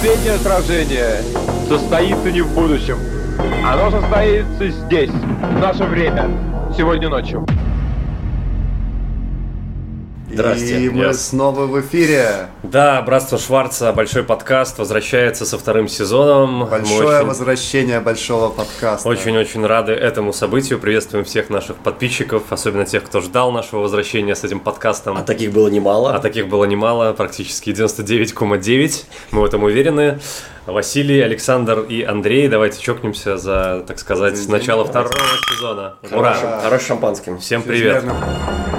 Последнее сражение состоится не в будущем. Оно состоится здесь, в наше время, сегодня ночью. Здрасте. И мы Yes. снова в эфире. Да, Братство Шварца, большой подкаст, возвращается со вторым сезоном. Мы Большое очень- возвращение большого подкаста. Очень-очень рады этому событию. Приветствуем всех наших подписчиков, особенно тех, кто ждал нашего возвращения с этим подкастом. А таких было немало. А таких было немало, практически 99,9. Мы в этом уверены. Василий, Александр и Андрей, давайте чокнемся за, так сказать, начало второго сезона. Хорошим, Ура! хорошим шампанским. Всем привет! верно.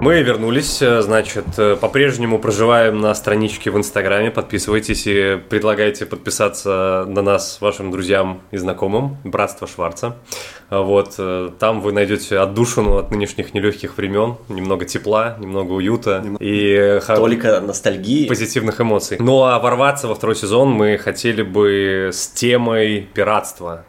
Мы вернулись, э, значит, э, по-прежнему проживаем на страничке в Инстаграме. Подписывайтесь и предлагайте подписаться на нас вашим друзьям и знакомым. Братство Шварца. Вот, э, там вы найдете отдушину от нынешних нелегких времен, немного тепла, немного уюта и э, ха- Только ностальгии. позитивных эмоций. Ну а ворваться во второй сезон мы хотели бы с темой пиратства.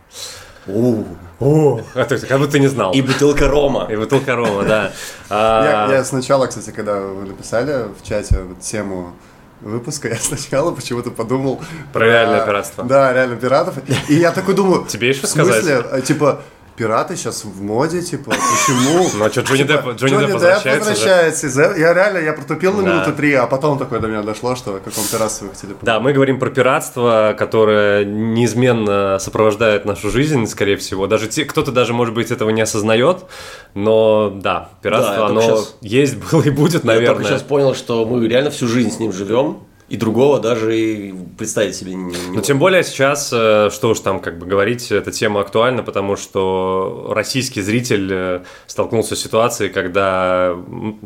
О, а ты как будто не знал. И бутылка рома. И бутылка рома, да. А, Я, я сначала, кстати, когда вы написали в чате вот тему выпуска, я сначала почему-то подумал... Про реальное пиратство. Да, реально пиратов. И я такой думаю... Тебе есть что в смысле, сказать? э, Типа, пираты сейчас в моде, типа, почему? Ну, а что, Джонни Типа, Депп, Джонни Депп возвращается возвращается. Я реально, я протупил на Да. минуты три, а потом такое до меня дошло, что о каком пиратстве вы хотели Да, мы говорим про пиратство, которое неизменно сопровождает нашу жизнь, скорее всего. Даже те, кто-то даже, может быть, этого не осознает, но да, пиратство, я оно есть, было и будет, Я наверное. только сейчас понял, что мы реально всю жизнь с ним живем. И другого даже и представить себе не, не Ну, могу. тем более сейчас, э, что уж там как бы говорить, эта тема актуальна, потому что российский зритель э, столкнулся с ситуацией, когда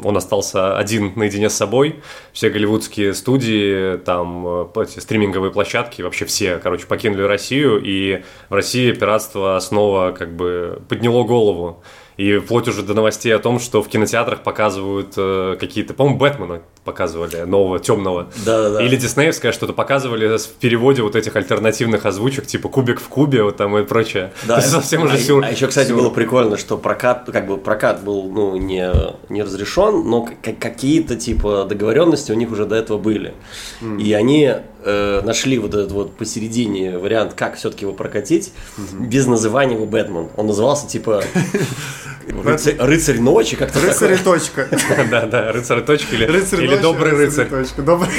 он остался один наедине с собой. Все голливудские студии, там, э, эти стриминговые площадки, вообще все, короче, покинули Россию, и в России пиратство снова как бы подняло голову. И вплоть уже до новостей о том, что в кинотеатрах показывают э, какие-то, по-моему, Бэтмена показывали, нового, темного. Да-да-да. Или диснеевская что-то показывали в переводе вот этих альтернативных озвучек, типа «Кубик в кубе» вот там и прочее. Да, То есть совсем уже а, сюр. а еще, кстати, сюр. было прикольно, что прокат, как бы прокат был, ну, не, не разрешен, но какие-то типа договоренности у них уже до этого были. И они э, нашли вот этот вот посередине вариант, как все-таки его прокатить, без называния его Бэтмен. Он назывался типа рыцарь, рыцарь ночи, как-то Рыцарь и точка. Да, да, рыцарь точки или, Рыцарь или добрый рыцарь. Добрый.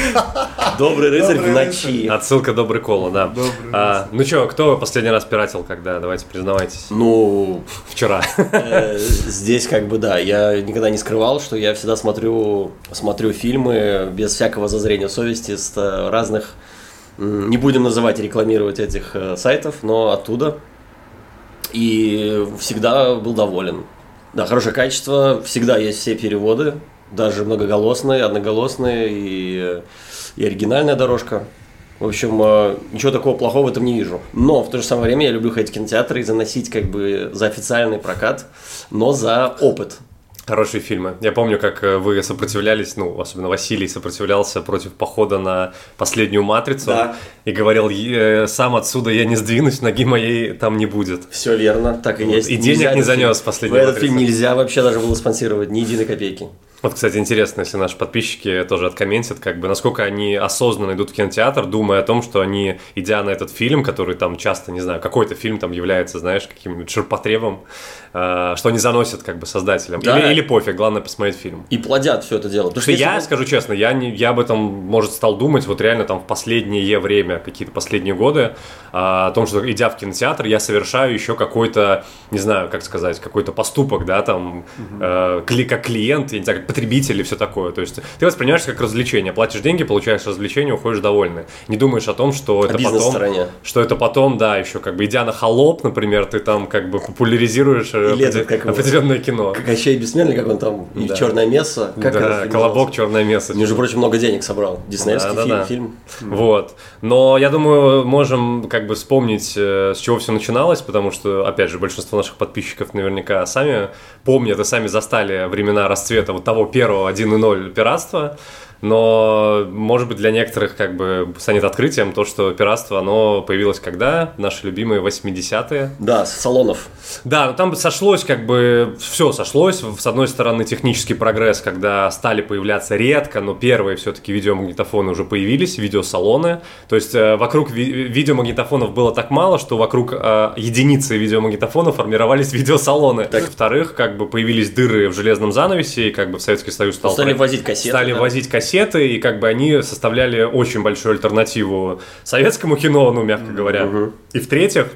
Добрый рыцарь в ночи. Отсылка добрый кола, да. Добрый А, ну что, кто последний раз пиратил, когда? Давайте признавайтесь. Ну, Вчера. Э, Здесь как бы да, я никогда не скрывал, что я всегда смотрю, смотрю фильмы без всякого зазрения совести с э, разных, не будем называть и рекламировать этих э, сайтов, но оттуда. И всегда был доволен. Да, хорошее качество, всегда есть все переводы, даже многоголосные, одноголосные и, э, и оригинальная дорожка. В общем, э, ничего такого плохого в этом не вижу. Но в то же самое время я люблю ходить в кинотеатры и заносить как бы за официальный прокат, но за опыт. Хорошие фильмы. Я помню, как э, вы сопротивлялись, ну, особенно Василий сопротивлялся против похода на последнюю матрицу Да. и говорил, «Е- сам отсюда я не сдвинусь, ноги моей там не будет. Все верно, так и Вот. есть. И денег Нельзя не занес последний В этот фильм нельзя вообще даже было спонсировать ни единой копейки. Вот, кстати, интересно, если наши подписчики тоже откомментят, как бы, насколько они осознанно идут в кинотеатр, думая о том, что они, идя на этот фильм, который там часто, не знаю, какой-то фильм там является, знаешь, каким-нибудь ширпотребом, э, что они заносят как бы создателям. Да. Или, или пофиг, главное посмотреть фильм. И плодят все это дело. Потому что я, если- скажу честно, я, не, я об этом, может, стал думать вот реально там в последнее время, какие-то последние годы, а, о том, что идя в кинотеатр, я совершаю еще какой-то, не знаю, как сказать, какой-то поступок, да, там, э, кли- как клиент, я не знаю, как потребитель и все такое. То есть ты воспринимаешь это как развлечение, платишь деньги, получаешь развлечение, уходишь довольный. Не думаешь о том, что это потом... бизнес-стороне. Что это потом, да, еще как бы идя на холоп, например, ты там как бы популяризируешь э, Или этот, как его? определенное кино. Кощей Бессмертный, как он там, и Да. черное место. Как да, колобок, черное место. Между прочим, много денег собрал. Диснеевский Да, да, фильм, да. фильм. Вот. Но я думаю, можем как бы вспомнить, э, с чего все начиналось, потому что, опять же, большинство наших подписчиков наверняка сами помнят и сами застали времена расцвета вот того первого 1.0 пиратства. Но, может быть, для некоторых как бы станет открытием то, что пиратство, оно появилось когда? Наши любимые 80-е. Да, с салонов. Да, но там сошлось как бы, все сошлось. С одной стороны, технический прогресс, когда стали появляться редко, но первые все-таки видеомагнитофоны уже появились, видеосалоны. То есть э, вокруг ви- видеомагнитофонов было так мало, что вокруг э, единицы видеомагнитофонов формировались видеосалоны. Так. Во-вторых, как бы появились дыры в железном занавесе, и как бы в Советский Союз стал... Стали возить кассеты. Стали да. возить кассеты, и как бы они составляли очень большую альтернативу советскому кино, ну, мягко говоря. И в-третьих,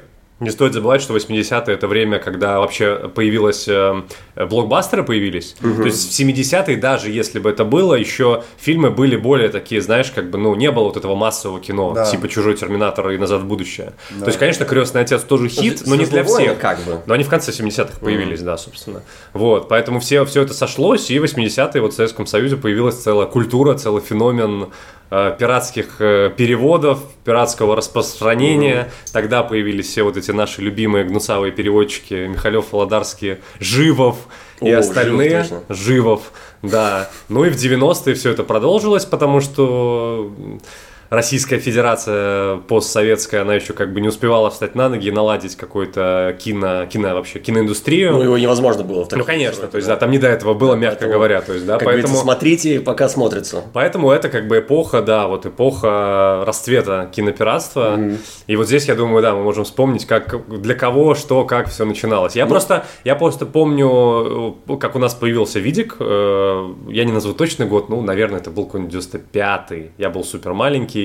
не стоит забывать, что 80-е это время, когда вообще появилось э, блокбастеры появились. То есть в 70-е, даже если бы это было, еще фильмы были более такие, знаешь, как бы, ну, не было вот этого массового кино, Да. типа «Чужой терминатор» и «Назад в будущее». То есть, конечно, «Крестный отец» тоже хит, но не для всех. как бы. Но они в конце 70-х появились, да, собственно. Вот, поэтому все, все это сошлось, и в 80-е вот в Советском Союзе появилась целая культура, целый феномен э, пиратских э, переводов, пиратского распространения. Тогда появились все вот эти наши любимые гнусавые переводчики Михалев, Володарский, Живов и О, остальные. Живов. Живов, да. Ну и в 90-е все это продолжилось, потому что Российская Федерация постсоветская, она еще как бы не успевала встать на ноги и наладить какой-то кино, кино вообще, киноиндустрию. Ну, его невозможно было в Ну, конечно, то есть, да, там не до этого было, мягко Поэтому, говоря, то есть, да, Как поэтому... смотрите, пока смотрится. Поэтому это как бы эпоха, да, вот эпоха расцвета кинопиратства. И вот здесь, я думаю, да, мы можем вспомнить, как для кого, что, как все начиналось. Я просто, я просто помню, э, как у нас появился видик. э, Я не назову точный год, ну, наверное, это был какой-нибудь 95-й. Я был супер маленький.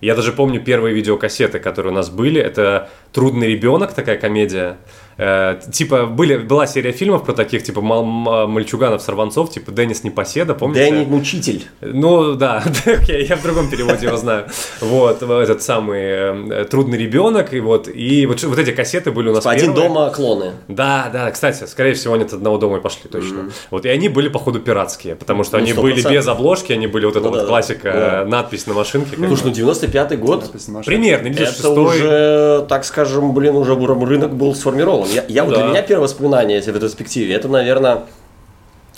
Я даже помню первые видеокассеты, которые у нас были. Это «Трудный ребенок», такая комедия. Э, типа, были, была серия фильмов про таких, типа, мал- мальчуганов-сорванцов, типа Деннис Непоседа, помните? Дэнни Мучитель. Ну да, окей, я в другом переводе его знаю. Вот, этот самый э, трудный ребенок, и вот, и вот, вот эти кассеты были у нас Один первые. дома клоны. Да, да, кстати, скорее всего, они от одного дома и пошли точно. Вот, и они были, походу, пиратские, потому что Ну, они 100%. были без обложки, они были вот эта Ну вот классика, Да. э, надпись на машинке. как Слушай, ну 95-й год, Напись на машине. Примерно, это 96 уже, так скажем, блин, уже рынок был сформирован. Я, я вот Да. для меня первое воспоминание, если в ретроспективе, это, наверное,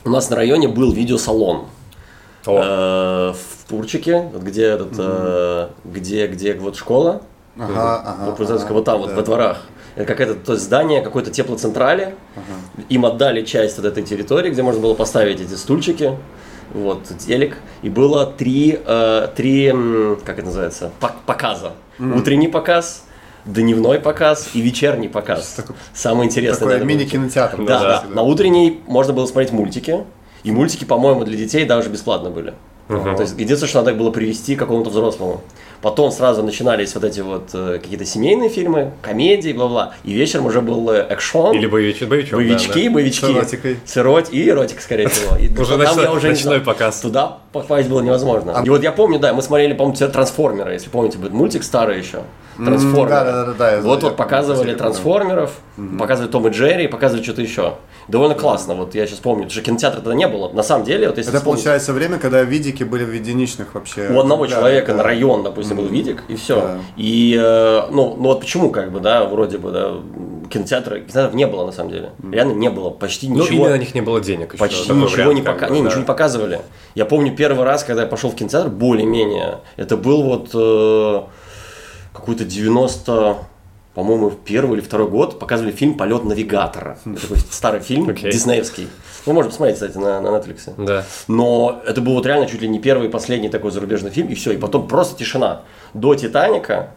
у нас на районе был видеосалон. О, Э, в Пурчике, вот где этот, э, где, где вот школа, Ага, ага. вот, представляете, ага, вот там, вот да. во дворах. Это какое-то то есть здание какой-то теплоцентрали. Им отдали часть от этой территории, где можно было поставить эти стульчики. Вот, телек. И было три, э, три как это называется, пок- показа. Утренний показ, дневной показ и вечерний показ. Такой- Самое интересное. Такой мини-кинотеатр. Да, да. На утренней можно было смотреть мультики. И мультики, по-моему, для детей даже бесплатно были. То есть единственное, что надо было привести к какому-то взрослому. Потом сразу начинались вот эти вот э, какие-то семейные фильмы, комедии, бла-бла. И вечером уже был э, экшон, или боевичок, боевичок, да, боевички, да. боевички. С эротикой. С эрот- и эротик, скорее всего. И Уже там ночной- я уже ночной показ. Туда попасть было невозможно. И вот я помню, да, мы смотрели, по-моему, Трансформеры, если помните, будет мультик старый еще. Трансформеры. да-да-да-да, я- Вот вот показывали Трансформеров, показывали Том и Джерри, показывали что-то еще. Довольно классно, вот я сейчас помню, что кинотеатра тогда не было. На самом деле, вот если Это вспомнить, получается время, когда видики были в единичных вообще. у одного Да, человека да. на район, допустим, был видик, и все. Да. И, э, ну, ну вот почему, как бы, да, вроде бы, да, кинотеатра, кинотеатров не было, на самом деле. Реально не было, почти Ну, ничего. или на них не было денег еще. Почти ничего вариант, не, пока... бы, не, да. ничего не показывали. Я помню первый раз, когда я пошел в кинотеатр, более-менее, это был вот э, какой-то 90 по-моему, в первый или второй год показывали фильм «Полет навигатора». Это такой старый фильм, Окей. диснеевский. Вы можете посмотреть, кстати, на, на Netflix. Да. Но это был вот реально чуть ли не первый и последний такой зарубежный фильм, и все. И потом просто тишина. До «Титаника»,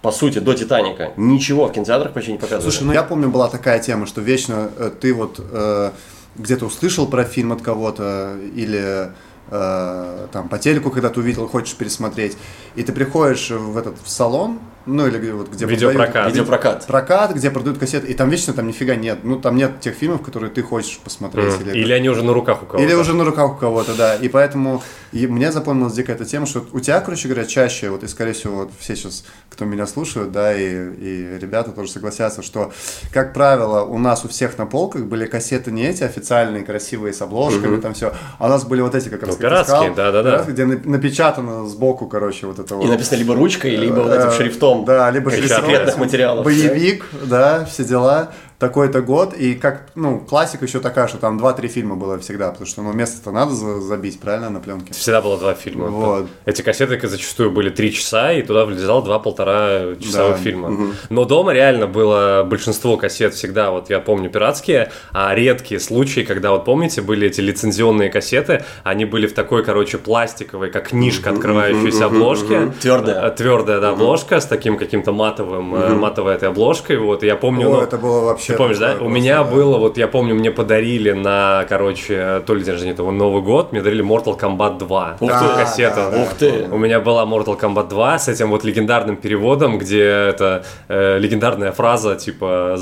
по сути, до «Титаника», ничего в кинотеатрах почти не показывали. Слушай, ну я помню, была такая тема, что вечно э, ты вот э, где-то услышал про фильм от кого-то или э, там по телеку, когда ты увидел, хочешь пересмотреть, и ты приходишь в этот в салон, ну или где- вот где Видеопрокат. продают- Видеопрокат. прокат, где продают кассеты, и там вечно там нифига нет, ну там нет тех фильмов, которые ты хочешь посмотреть. Мгм. Или они уже на руках у кого-то. Или уже на руках у кого-то, да. И поэтому и мне запомнилась дико эта тема, что у тебя, короче говоря, чаще, вот и скорее всего, вот все сейчас, кто меня слушают, да, и, и ребята тоже согласятся, что, как правило, у нас у всех на полках были кассеты не эти официальные, красивые, с обложками, там все, а у нас были вот эти, как раз Ну, пиратские, да-да-да. где на- напечатано сбоку, короче, вот это вот. И написано либо ручкой, либо вот этим Э, шрифтом. Да, либо шрифтом. секретных материалов. Боевик, да, все дела. Такой-то год, и как, ну, классика еще такая, что там 2-3 фильма было всегда, потому что, ну, место-то надо за- забить, правильно, на пленке? Всегда было два фильма. Вот. Эти кассеты зачастую были три часа, и туда влезало два-полтора часовых Да. фильма. Но дома реально было большинство кассет всегда, вот я помню, пиратские, а редкие случаи, когда, вот помните, были эти лицензионные кассеты, они были в такой, короче, пластиковой, как книжка, открывающейся обложки. Твердая. Э, Твердая, да, обложка с таким каким-то матовым, э, матовой этой обложкой, вот, и я помню... О, ну, это было вообще... ты помнишь, да? такое У меня просто, было, вот я помню, мне подарили на, короче, то ли день рождения, то ли Новый год, мне дарили Mortal Kombat 2. Ух ты. кассету. Да, да, Ух ты. У меня была Mortal Kombat 2 с этим вот легендарным переводом, где это э, легендарная фраза, типа,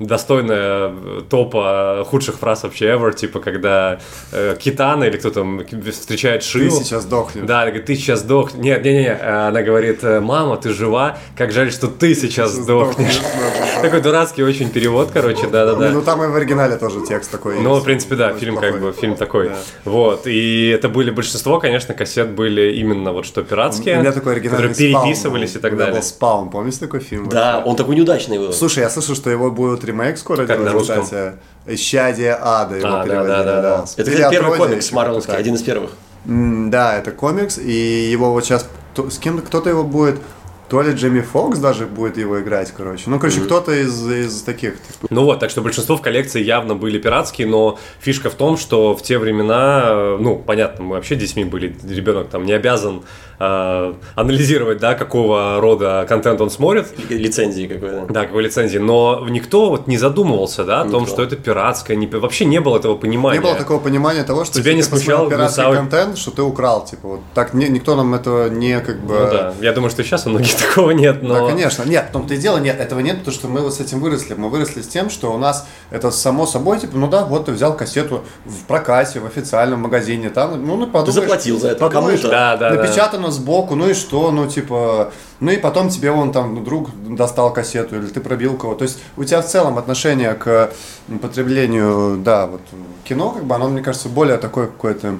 достойная э, топа худших фраз вообще ever, типа, когда э, Китана или кто там встречает Ты Шиву. сейчас сдохнешь. Да, она говорит, ты сейчас сдох. Нет, не, не, не. Она говорит, «Э, мама, ты жива? Как жаль, что ты сейчас сдохнешь. Такой дурацкий очень перевод, короче, да-да-да. Ну, там и в оригинале тоже текст такой Ну, в принципе, да, фильм как бы, фильм такой. Да. Вот, и это были большинство, конечно, кассет были именно вот что пиратские, У меня такой оригинальный которые переписывались и так далее. «Спаун», помните такой фильм? Да, он такой неудачный был. Слушай, я слышал, что его будет ремейк скоро Как делать, кстати. «Исчадие ада» его А, да, переводили, да, да, да. Это Или как первый комикс так. один из первых. Да, это комикс, и его вот сейчас с кем кто-то его будет, то ли Джейми Фокс даже будет его играть, короче. Ну, короче, кто-то из, из таких. типа. Ну вот, так что большинство в коллекции явно были пиратские, но фишка в том, что в те времена, э, ну, понятно, мы вообще детьми были, ребенок там не обязан э, анализировать, да, какого рода контент он смотрит, Ли- Лицензии какой-то. Да, какой лицензии. Но никто вот не задумывался, да, о том, Никто. что это пиратское. Не, вообще не было этого понимания. Не было такого понимания того, что Тебя если не ты посмотрел смущал пиратский гнусавый- контент, что ты украл, типа, вот так не- никто нам этого не как бы... Ну да. Я думаю, что сейчас у многих такого нет, но. Да, конечно. Нет, в том-то и дело, нет, этого нет, потому что мы вот с этим выросли. Мы выросли с тем, что у нас это само собой, типа, ну да, вот ты взял кассету в прокате, в официальном магазине, там, ну, ну подумаешь... заплатил за это кому-то. Да, да, да. Напечатано сбоку, ну и что, ну, типа... Ну и потом тебе он там друг достал кассету, или ты пробил кого. То есть у тебя в целом отношение к потреблению, да, вот кино, как бы, оно, мне кажется, более такое какое-то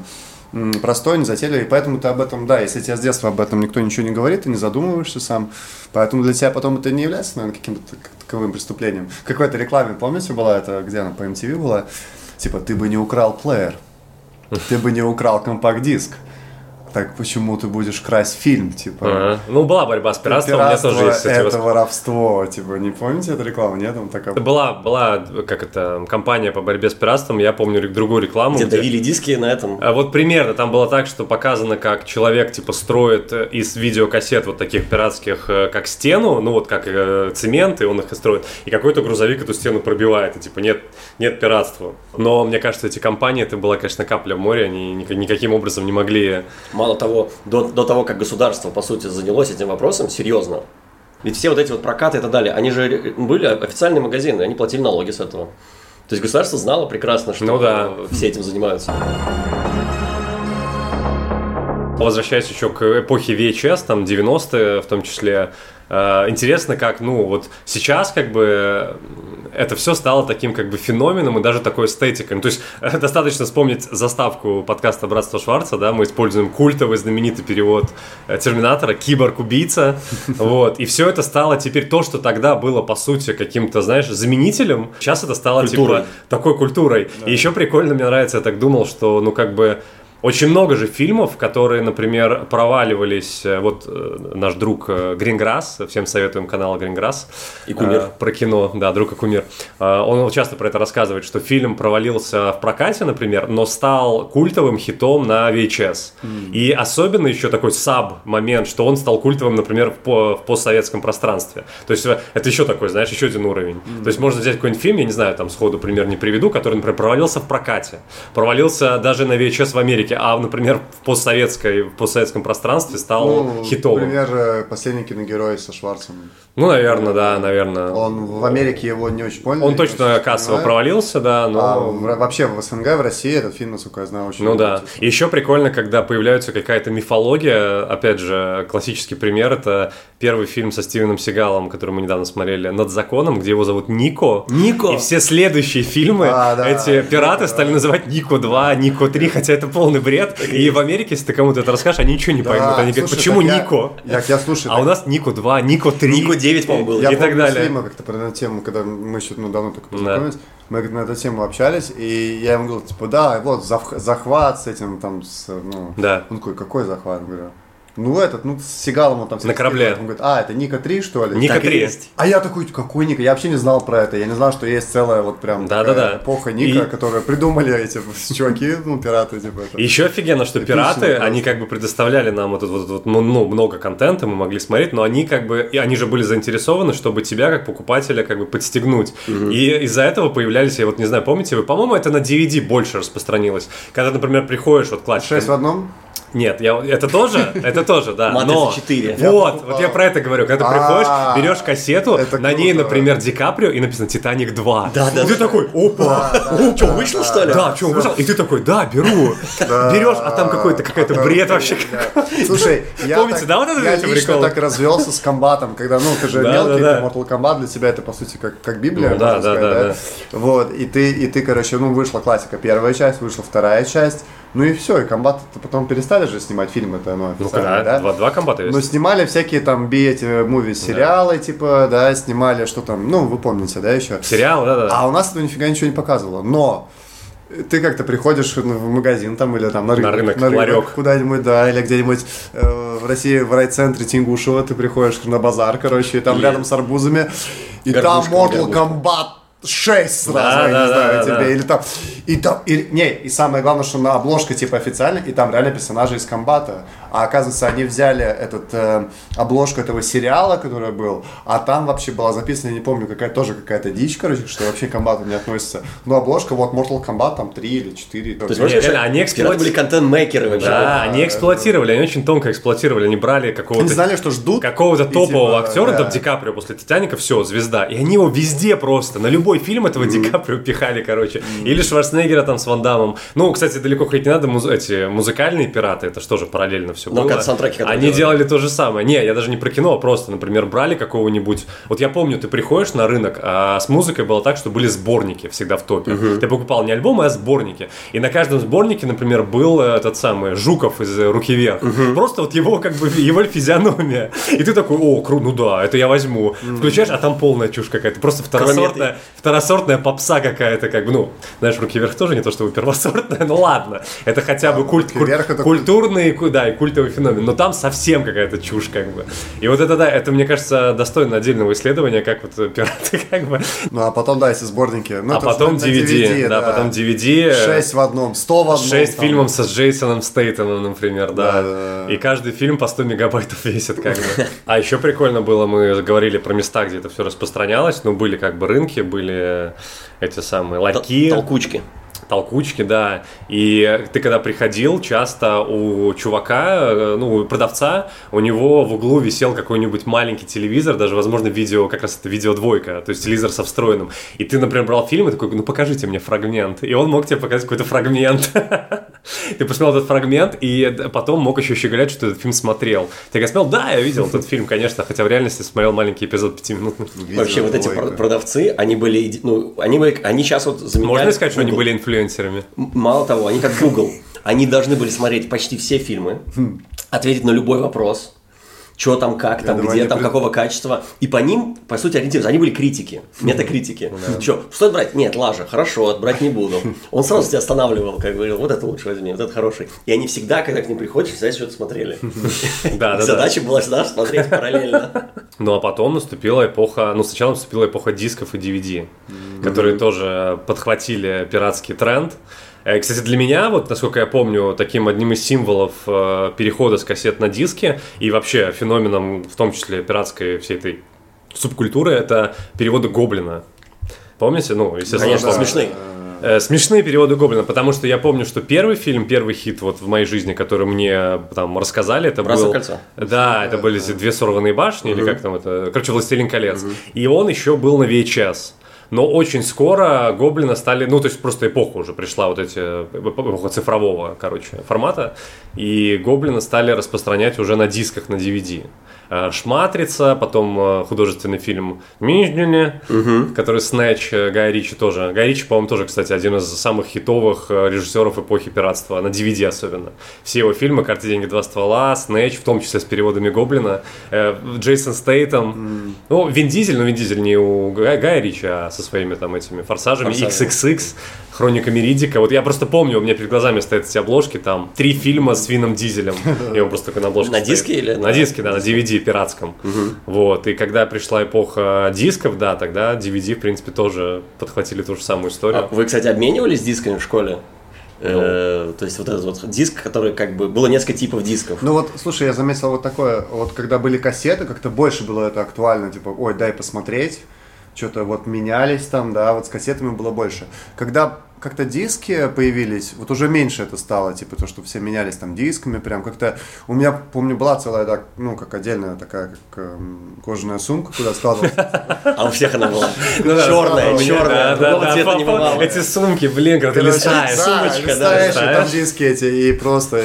простой, незатейливый, и поэтому ты об этом, да, если тебе с детства об этом никто ничего не говорит, ты не задумываешься сам, поэтому для тебя потом это не является, наверное, каким-то так- таковым преступлением. В какой-то рекламе, помните, была это, где она, по MTV была, типа, ты бы не украл плеер, ты бы не украл компакт-диск, так почему ты будешь красть фильм, типа? Ага. Ну, была борьба с пиратством, у меня Пиратство тоже есть, кстати, это воск- воровство, типа, не помните эту рекламу, нет? Там такая... Была, была, как это, компания по борьбе с пиратством, я помню другую рекламу. Где где- давили диски на этом. А Вот примерно там было так, что показано, как человек типа строит э, из видеокассет вот таких пиратских, э, как стену, ну вот как э, цемент, и он их и строит, и какой-то грузовик эту стену пробивает, и типа нет, нет пиратства. Но мне кажется, эти компании, это была, конечно, капля в море, они ни- никаким образом не могли... Мало того, до, до того, как государство, по сути, занялось этим вопросом, серьезно. Ведь все вот эти вот прокаты и так далее, они же были официальные магазины, они платили налоги с этого. То есть государство знало прекрасно, что Ну да. все этим занимаются. Возвращаясь еще к эпохе VHS, там 90-е в том числе, э, интересно, как, ну, вот сейчас как бы это все стало таким как бы феноменом и даже такой эстетикой. Ну, то есть э, достаточно вспомнить заставку подкаста «Братство Шварца», да, мы используем культовый знаменитый перевод э, Терминатора «Киборг-убийца», вот, и все это стало теперь то, что тогда было, по сути, каким-то, знаешь, заменителем, сейчас это стало, Культурой. типа, такой культурой. И еще прикольно, мне нравится, я так думал, что, ну, как бы, очень много же фильмов, которые, например, проваливались. э, Вот э, наш друг э, Гринграсс, всем советуем канал Гринграсс. И кумир. э, Про кино, да, друг и кумир. Э, Он часто про это рассказывает, что фильм провалился в прокате, например, но стал культовым хитом на VHS. И особенно еще такой саб-момент, что он стал культовым, например, в, по- в постсоветском пространстве. То есть это еще такой, знаешь, еще один уровень. То есть можно взять какой-нибудь фильм, я не знаю, там сходу пример не приведу, который, например, провалился в прокате. Провалился даже на VHS в Америке, а, например, в постсоветской, в постсоветском пространстве стал Ну, хитовым. Например, э, «Последний киногерой» со Шварцем. Ну, наверное, да, наверное. Он, Он в Америке его не очень понял. не точно кассово провалился, да, но... А в- вообще в СНГ, в России этот фильм, насколько я знаю, очень... Ну да. И еще прикольно, когда появляется какая-то мифология. Опять же, классический пример это первый фильм со Стивеном Сигалом, который мы недавно смотрели, «Над законом», где его зовут Нико. Нико! И все следующие фильмы А, да. эти пираты стали называть Нико 2, Нико 3, хотя это полная полный бред. И в Америке, если ты кому-то это расскажешь, они ничего не Да, поймут. Они говорят, почему я- Нико? Я, я, слушай, А так у нас Нико 2, Нико 3. Нико 9, по-моему, был. Я и так далее. Римом как-то про эту тему, когда мы еще ну, давно только познакомились, мы на эту тему общались, и я ему говорил, типа, да, вот зах- захват с этим, там, с, ну... Да. Он такой, какой захват? Я говорю, ну этот, ну с Сигалом он там... На корабле. Он говорит, а, это Ника 3, что ли? Ника Так и 3. есть. А я такой, какой Ника? Я вообще не знал про это. Я не знал, что есть целая вот прям Да-да-да. такая эпоха Ника, И- которую придумали эти чуваки, ну, пираты, типа. это. Еще офигенно, что Эпично пираты, просто. они как бы предоставляли нам вот, это вот, вот, ну, ну, много контента, мы могли смотреть, но они как бы, и они же были заинтересованы, чтобы тебя как покупателя как бы подстегнуть. И из-за этого появлялись, я вот не знаю, помните вы, по-моему, это на DVD больше распространилось. Когда, например, приходишь, вот классика. Шесть в одном? Нет, я, это тоже, это тоже, да. Матрица но, 4. Я Вот, вот я про это говорю. Когда ты А, приходишь, берешь кассету, на ней, например, Ди Каприо, и написано «Титаник 2». Да, да, И ты такой, опа, Что, вышло, что ли? да, что, вышел? И ты такой, да, беру. Берешь, а там какой-то какой-то Потом- бред вообще. Слушай, я Помните, да, вот это я лично так развелся с комбатом, когда, ну, ты же мелкий. Mortal Kombat для тебя это, по сути, как, как Библия, Ну, да, да, да, да? Вот, и ты, и ты, короче, ну, вышла классика, первая часть, вышла вторая часть, ну и все, и комбат потом перестали же снимать фильмы-то, ну, Ну, официально, когда? да? Два, два комбата Ну, есть. снимали всякие там би эти муви сериалы, типа, да, снимали, что там, ну, вы помните, да, еще? Сериал, да-да. А у нас это нифига ничего не показывало. Но ты как-то приходишь ну, в магазин там или там на рынок, рынок, на ларек. куда-нибудь, да, или где-нибудь э, в России в райцентре Тингушева ты приходишь на базар, короче, и там Или- рядом с арбузами, и Горбушка, там Mortal. Kombat 6 сразу, Да, я да, не да, знаю, да, тебе, да. или там, и там, и, не, и самое главное, что на обложка типа официально, и там реально персонажи из комбата, а оказывается, они взяли этот, э, обложку этого сериала, который был, а там вообще была записана, я не помню, какая тоже какая-то дичь, короче, что вообще к комбату не относится, но обложка, вот, Mortal Kombat, там, 3 или 4. То есть, Не, можешь реально, они пираты были контент-мейкеры вообще. Да, они эксплуатировали, они очень тонко эксплуатировали, они брали Они какого-то знали, что ждут. какого-то топового типа, актера, да. там Ди Каприо после Титаника, все, звезда. И они его везде просто, на любой фильм этого Ди Каприо пихали, короче. Или Шварценеггера там с Ван Дамом. Ну, кстати, далеко ходить не надо, муз- эти музыкальные пираты, это что же параллельно все Но было. как саундтреки, Они делали. делали то же самое. Не, я даже не про кино, а просто, например, брали какого-нибудь... Вот я помню, ты приходишь на рынок, а с музыкой было так, что были сборники всегда в топе. Ты покупал не альбомы, а сборники. И на каждом сборнике, например, был э, этот самый Жуков из «Руки вверх». Просто вот его, как бы, его физиономия. И ты такой, о, круто, ну да, это я возьму. Включаешь, а там полная чушь какая-то. Просто второсортная, второсортная попса какая-то, как бы, ну, знаешь, «Руки вверх» тоже не то, чтобы первосортная, ну ладно. Это хотя бы культ, «Руки вверх» это культурный, ку- да, и культовый феномен. Но там совсем какая-то чушь, как бы. И вот это, да, это, мне кажется, достойно отдельного исследования, как вот э, пираты, как бы. Ну, а потом, да, эти сборники. Ну, а потом на DVD, да, потом DVD. э, 6 в одном, 100 в одном. Шесть там. фильмов со Джейсоном Стейтоном, например, да. Да, да, да. И каждый фильм по 100 мегабайтов весит, как бы. А еще прикольно было, мы говорили про места, где это все распространялось. Ну, были как бы рынки, были эти самые ларьки. Толкучки. Толкучки, да. И ты когда приходил, часто у чувака, э, ну, у продавца, у него в углу висел какой-нибудь маленький телевизор, даже, возможно, видео, как раз это видеодвойка, то есть телевизор со встроенным. И ты, например, брал фильм и такой, ну, покажите мне фрагмент. И он мог тебе показать какой-то фрагмент. Ты посмотрел этот фрагмент, и потом мог еще щеголять, что ты этот фильм смотрел. Ты говоришь, да, я видел этот фильм, конечно, хотя в реальности смотрел маленький эпизод пятиминутный. Вообще, вот эти продавцы, они были, ну, они были, они сейчас вот Можно сказать, что они Google. были инфлюенсерами? Мало того, они как Google. Они должны были смотреть почти все фильмы, ответить на любой вопрос, что там, как там, думаю, где там, при- какого качества. И по ним, по сути, ориентироваться. Они были критики, метакритики. Что, стоит брать? Нет, лажа, хорошо, брать не буду. Он сразу тебя останавливал, как говорил, вот это лучше возьми, вот это хороший. И они всегда, когда к ним приходишь, всегда что-то смотрели. Да, да, да. Задача была всегда смотреть параллельно. Ну а потом наступила эпоха, ну сначала наступила эпоха дисков и DVD, которые тоже подхватили пиратский тренд. Э, Кстати, для меня, вот насколько я помню, таким одним из символов э, перехода с кассет на диски и вообще феноменом, в том числе пиратской всей этой субкультуры, это переводы Гоблина. Помните? Ну, естественно, Конечно, помню. смешные. Э, Смешные переводы Гоблина, потому что я помню, что первый фильм, первый хит вот в моей жизни, который мне там рассказали, это «Братство был... кольца». Да, это были эти две сорванные башни, или как там это... Короче, «Властелин колец». И он еще был на VHS. Но очень скоро гоблины стали, ну, то есть просто эпоха уже пришла, вот эти, эпоха цифрового, короче, формата, и гоблины стали распространять уже на дисках, на DVD. Э, Шматрица, потом э, художественный фильм Мижнюне, который Снэч э, Гая Ричи тоже. Гай Ричи, по-моему, тоже, кстати, один из самых хитовых э, режиссеров эпохи пиратства, на DVD особенно. Все его фильмы «Карты, деньги, два ствола», Снэч, в том числе с переводами Гоблина, э, Джейсон Стейтом. Ну, Вин Дизель, но Вин Дизель не у Гая Ричи, а со своими там этими форсажами. Форсажами. XXX, Хроника Меридика. Вот я просто помню, у меня перед глазами стоят эти обложки, там три фильма с Вином Дизелем. И он просто такой на обложке На диске или На диске, да, на DVD пиратском. Вот, и когда пришла эпоха дисков, да, тогда DVD, в принципе, тоже подхватили ту же самую историю. А Вы, кстати, обменивались дисками в школе? Ну. Э, То есть вот этот вот диск, который как бы... Было несколько типов дисков. Ну вот, слушай, я заметил вот такое, вот когда были кассеты, как-то больше было это актуально, типа, ой, дай посмотреть, что-то вот менялись там, да, вот с кассетами было больше. Когда как-то диски появились, вот уже меньше это стало, типа то, что все менялись там дисками, прям как-то, у меня, помню, была целая, так, ну, как отдельная такая, как эм, кожаная сумка, куда складывался. А у всех она была Ну черная, черная, другого цвета не бывало. Эти сумки, блин, когда ты листаешь. сумочка, да, там диски эти, и просто...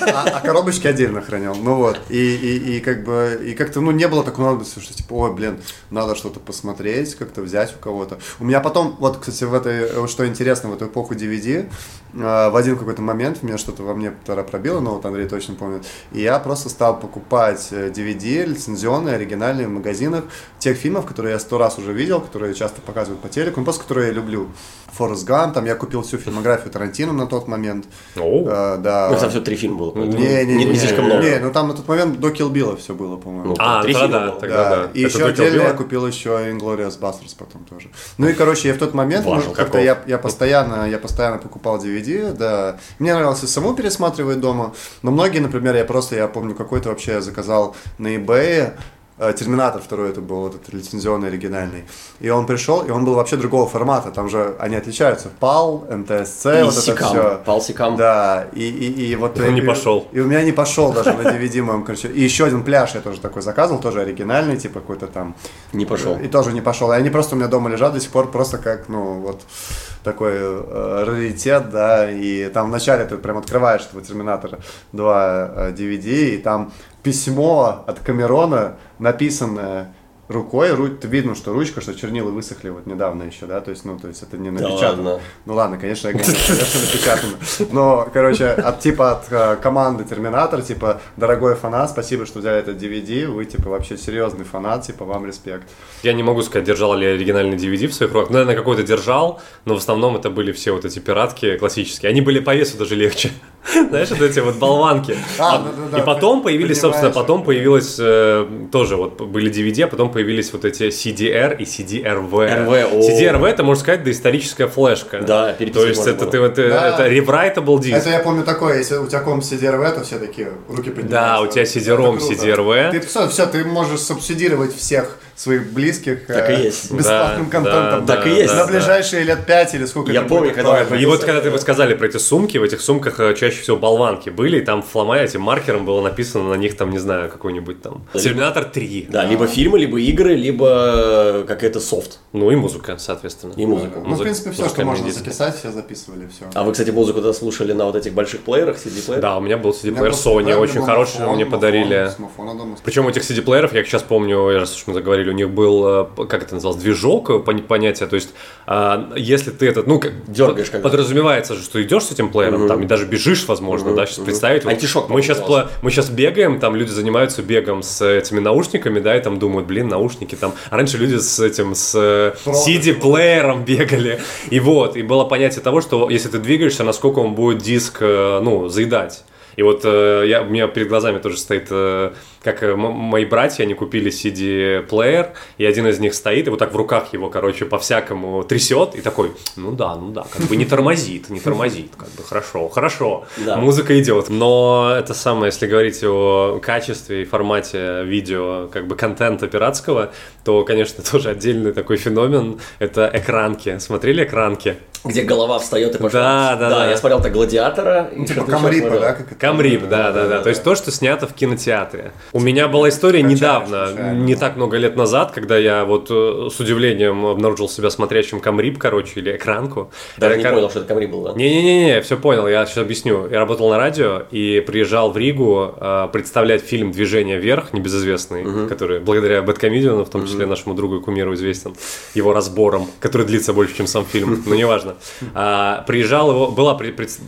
А, а коробочки отдельно хранил. Ну вот. И, как бы... И как-то, ну, не было такой надобности, что типа, ой, блин, надо что-то посмотреть, как-то взять у кого-то. У меня потом, вот, кстати, в этой, вот что интересно, в эту эпоху DVD, э, в один какой-то момент меня что-то во мне тогда пробило, но вот Андрей точно помнит, и я просто стал покупать э, DVD, лицензионные, оригинальные в магазинах тех фильмов, которые я сто раз уже видел, которые часто показывают по телеку, ну, просто которые я люблю. Форест Гам, там я купил всю фильмографию Тарантино на тот момент. О. Э, да. Ну, там всего три фильма было. Не, не, не, не, не слишком много. Не, ну там на тот момент до Kill Bill все было, по-моему. Ну, А, Три тогда фильма да, было. тогда да. И Это еще отдельно я купил еще Inglourious Basterds потом тоже. Ну и, короче, я в тот момент, ну, Важно, как-то каков. я, я постоянно, я постоянно покупал DVD, да. Мне нравилось и саму пересматривать дома, но многие, например, я просто, я помню, какой-то вообще заказал на eBay, Терминатор второй это был, вот этот лицензионный оригинальный. И он пришел, и он был вообще другого формата. Там же они отличаются. PAL, NTSC, И вот это Сикам, все. Пал Сикам. Да, и, и, и вот... Он не и- пошел. И у меня не пошел даже на DVD моем, короче. И еще один пляж я тоже такой заказывал, тоже оригинальный, типа какой-то там. Не пошел. И тоже не пошел. И они просто у меня дома лежат до сих пор, просто как, ну, вот такой э, раритет, да. И там вначале ты прям открываешь этого Терминатора 2 э, DVD, и там письмо от Камерона, написанное рукой, ру- видно, что ручка, что чернила высохли вот недавно еще, да, то есть, ну, то есть это не Да напечатано. ладно. Ну ладно, конечно, гоню, конечно, напечатано. Но, короче, от типа от э, команды Терминатор, типа, дорогой фанат, спасибо, что взяли этот DVD, вы типа вообще серьезный фанат, типа, вам респект. Я не могу сказать, держал ли я оригинальный DVD в своих руках. Ну, наверное, какой-то держал, но в основном это были все вот эти пиратки классические. Они были по весу даже легче. Знаешь, вот эти вот болванки. А, А, И потом появились, собственно, потом появилось э, тоже вот были DVD, а потом появились вот эти CDR и CDRV. RV. CDRV это, можно сказать, доисторическая флешка. Да, То есть это, ты, вот, э, это rewritable диск. Это я помню такое, если у тебя комп CDRV, то все такие руки поднимаются. Да, у тебя CD-ROM. CDRV. Ты все, все, ты можешь субсидировать всех своих близких Так и э, есть. бесплатным Да, контентом. да, Так и есть. На да. ближайшие лет пять или сколько Я помню, когда актуально. И вот когда ты вы сказали про эти сумки, в этих сумках э, чаще всего болванки были, и там фломая этим маркером было написано на них там, не знаю, какой-нибудь там Терминатор 3. Да, либо фильмы, либо игры, либо какой-то софт. Ну и музыка, соответственно. И музыку. Ну, в принципе, все, что можно записать, все записывали, все. А вы, кстати, музыку тогда слушали на вот этих больших плеерах, CD-плеерах? Да, у меня был CD-плеер Sony, очень хороший, мне подарили. Причем у этих CD-плееров, я сейчас помню, раз уж мы заговорили, у них был, э, как это называлось, движок, э, пон- понятие, то есть, а, если ты этот, ну, как, Дергаешь когда. подразумевается же, что идешь с этим плеером, там, и даже бежишь, возможно, да, сейчас представить. вот Антишок, мы сейчас, мы сейчас бегаем, там люди занимаются бегом с этими наушниками, да, и там думают, блин, наушники там. А раньше люди с этим, с э, CD-плеером бегали. И вот, и было понятие того, что если ты двигаешься, насколько он будет диск, э, ну, заедать. И вот э, я, у меня перед глазами тоже стоит, э, как э, мои братья, они купили CD-плеер, и один из них стоит, и вот так в руках его, короче, по-всякому трясет, и такой, ну да, ну да, как бы не тормозит, не тормозит, как бы хорошо, хорошо, Да. музыка идет. Но это самое, если говорить о качестве и формате видео, как бы контента пиратского, то, конечно, тоже отдельный такой феномен, это экранки. Смотрели экранки? где голова встает и пошел. Да, да, да. я смотрел так «Гладиатора». и Типа Камрипа, да? Как это? Камрип, да, да, да. То есть то, что снято в кинотеатре. У меня была история недавно, не так много лет назад, когда я вот э, с удивлением обнаружил себя смотрящим Камрип, короче, или экранку. Даже не понял, что это Камри был, да? Не-не-не, все понял, я сейчас объясню. Я работал на радио и приезжал в Ригу э, представлять фильм «Движение вверх», небезызвестный, который благодаря Бэткомедиану, в том числе нашему другу и кумиру известен, его разбором, который длится больше, чем сам фильм, но неважно. А, приезжал его, была,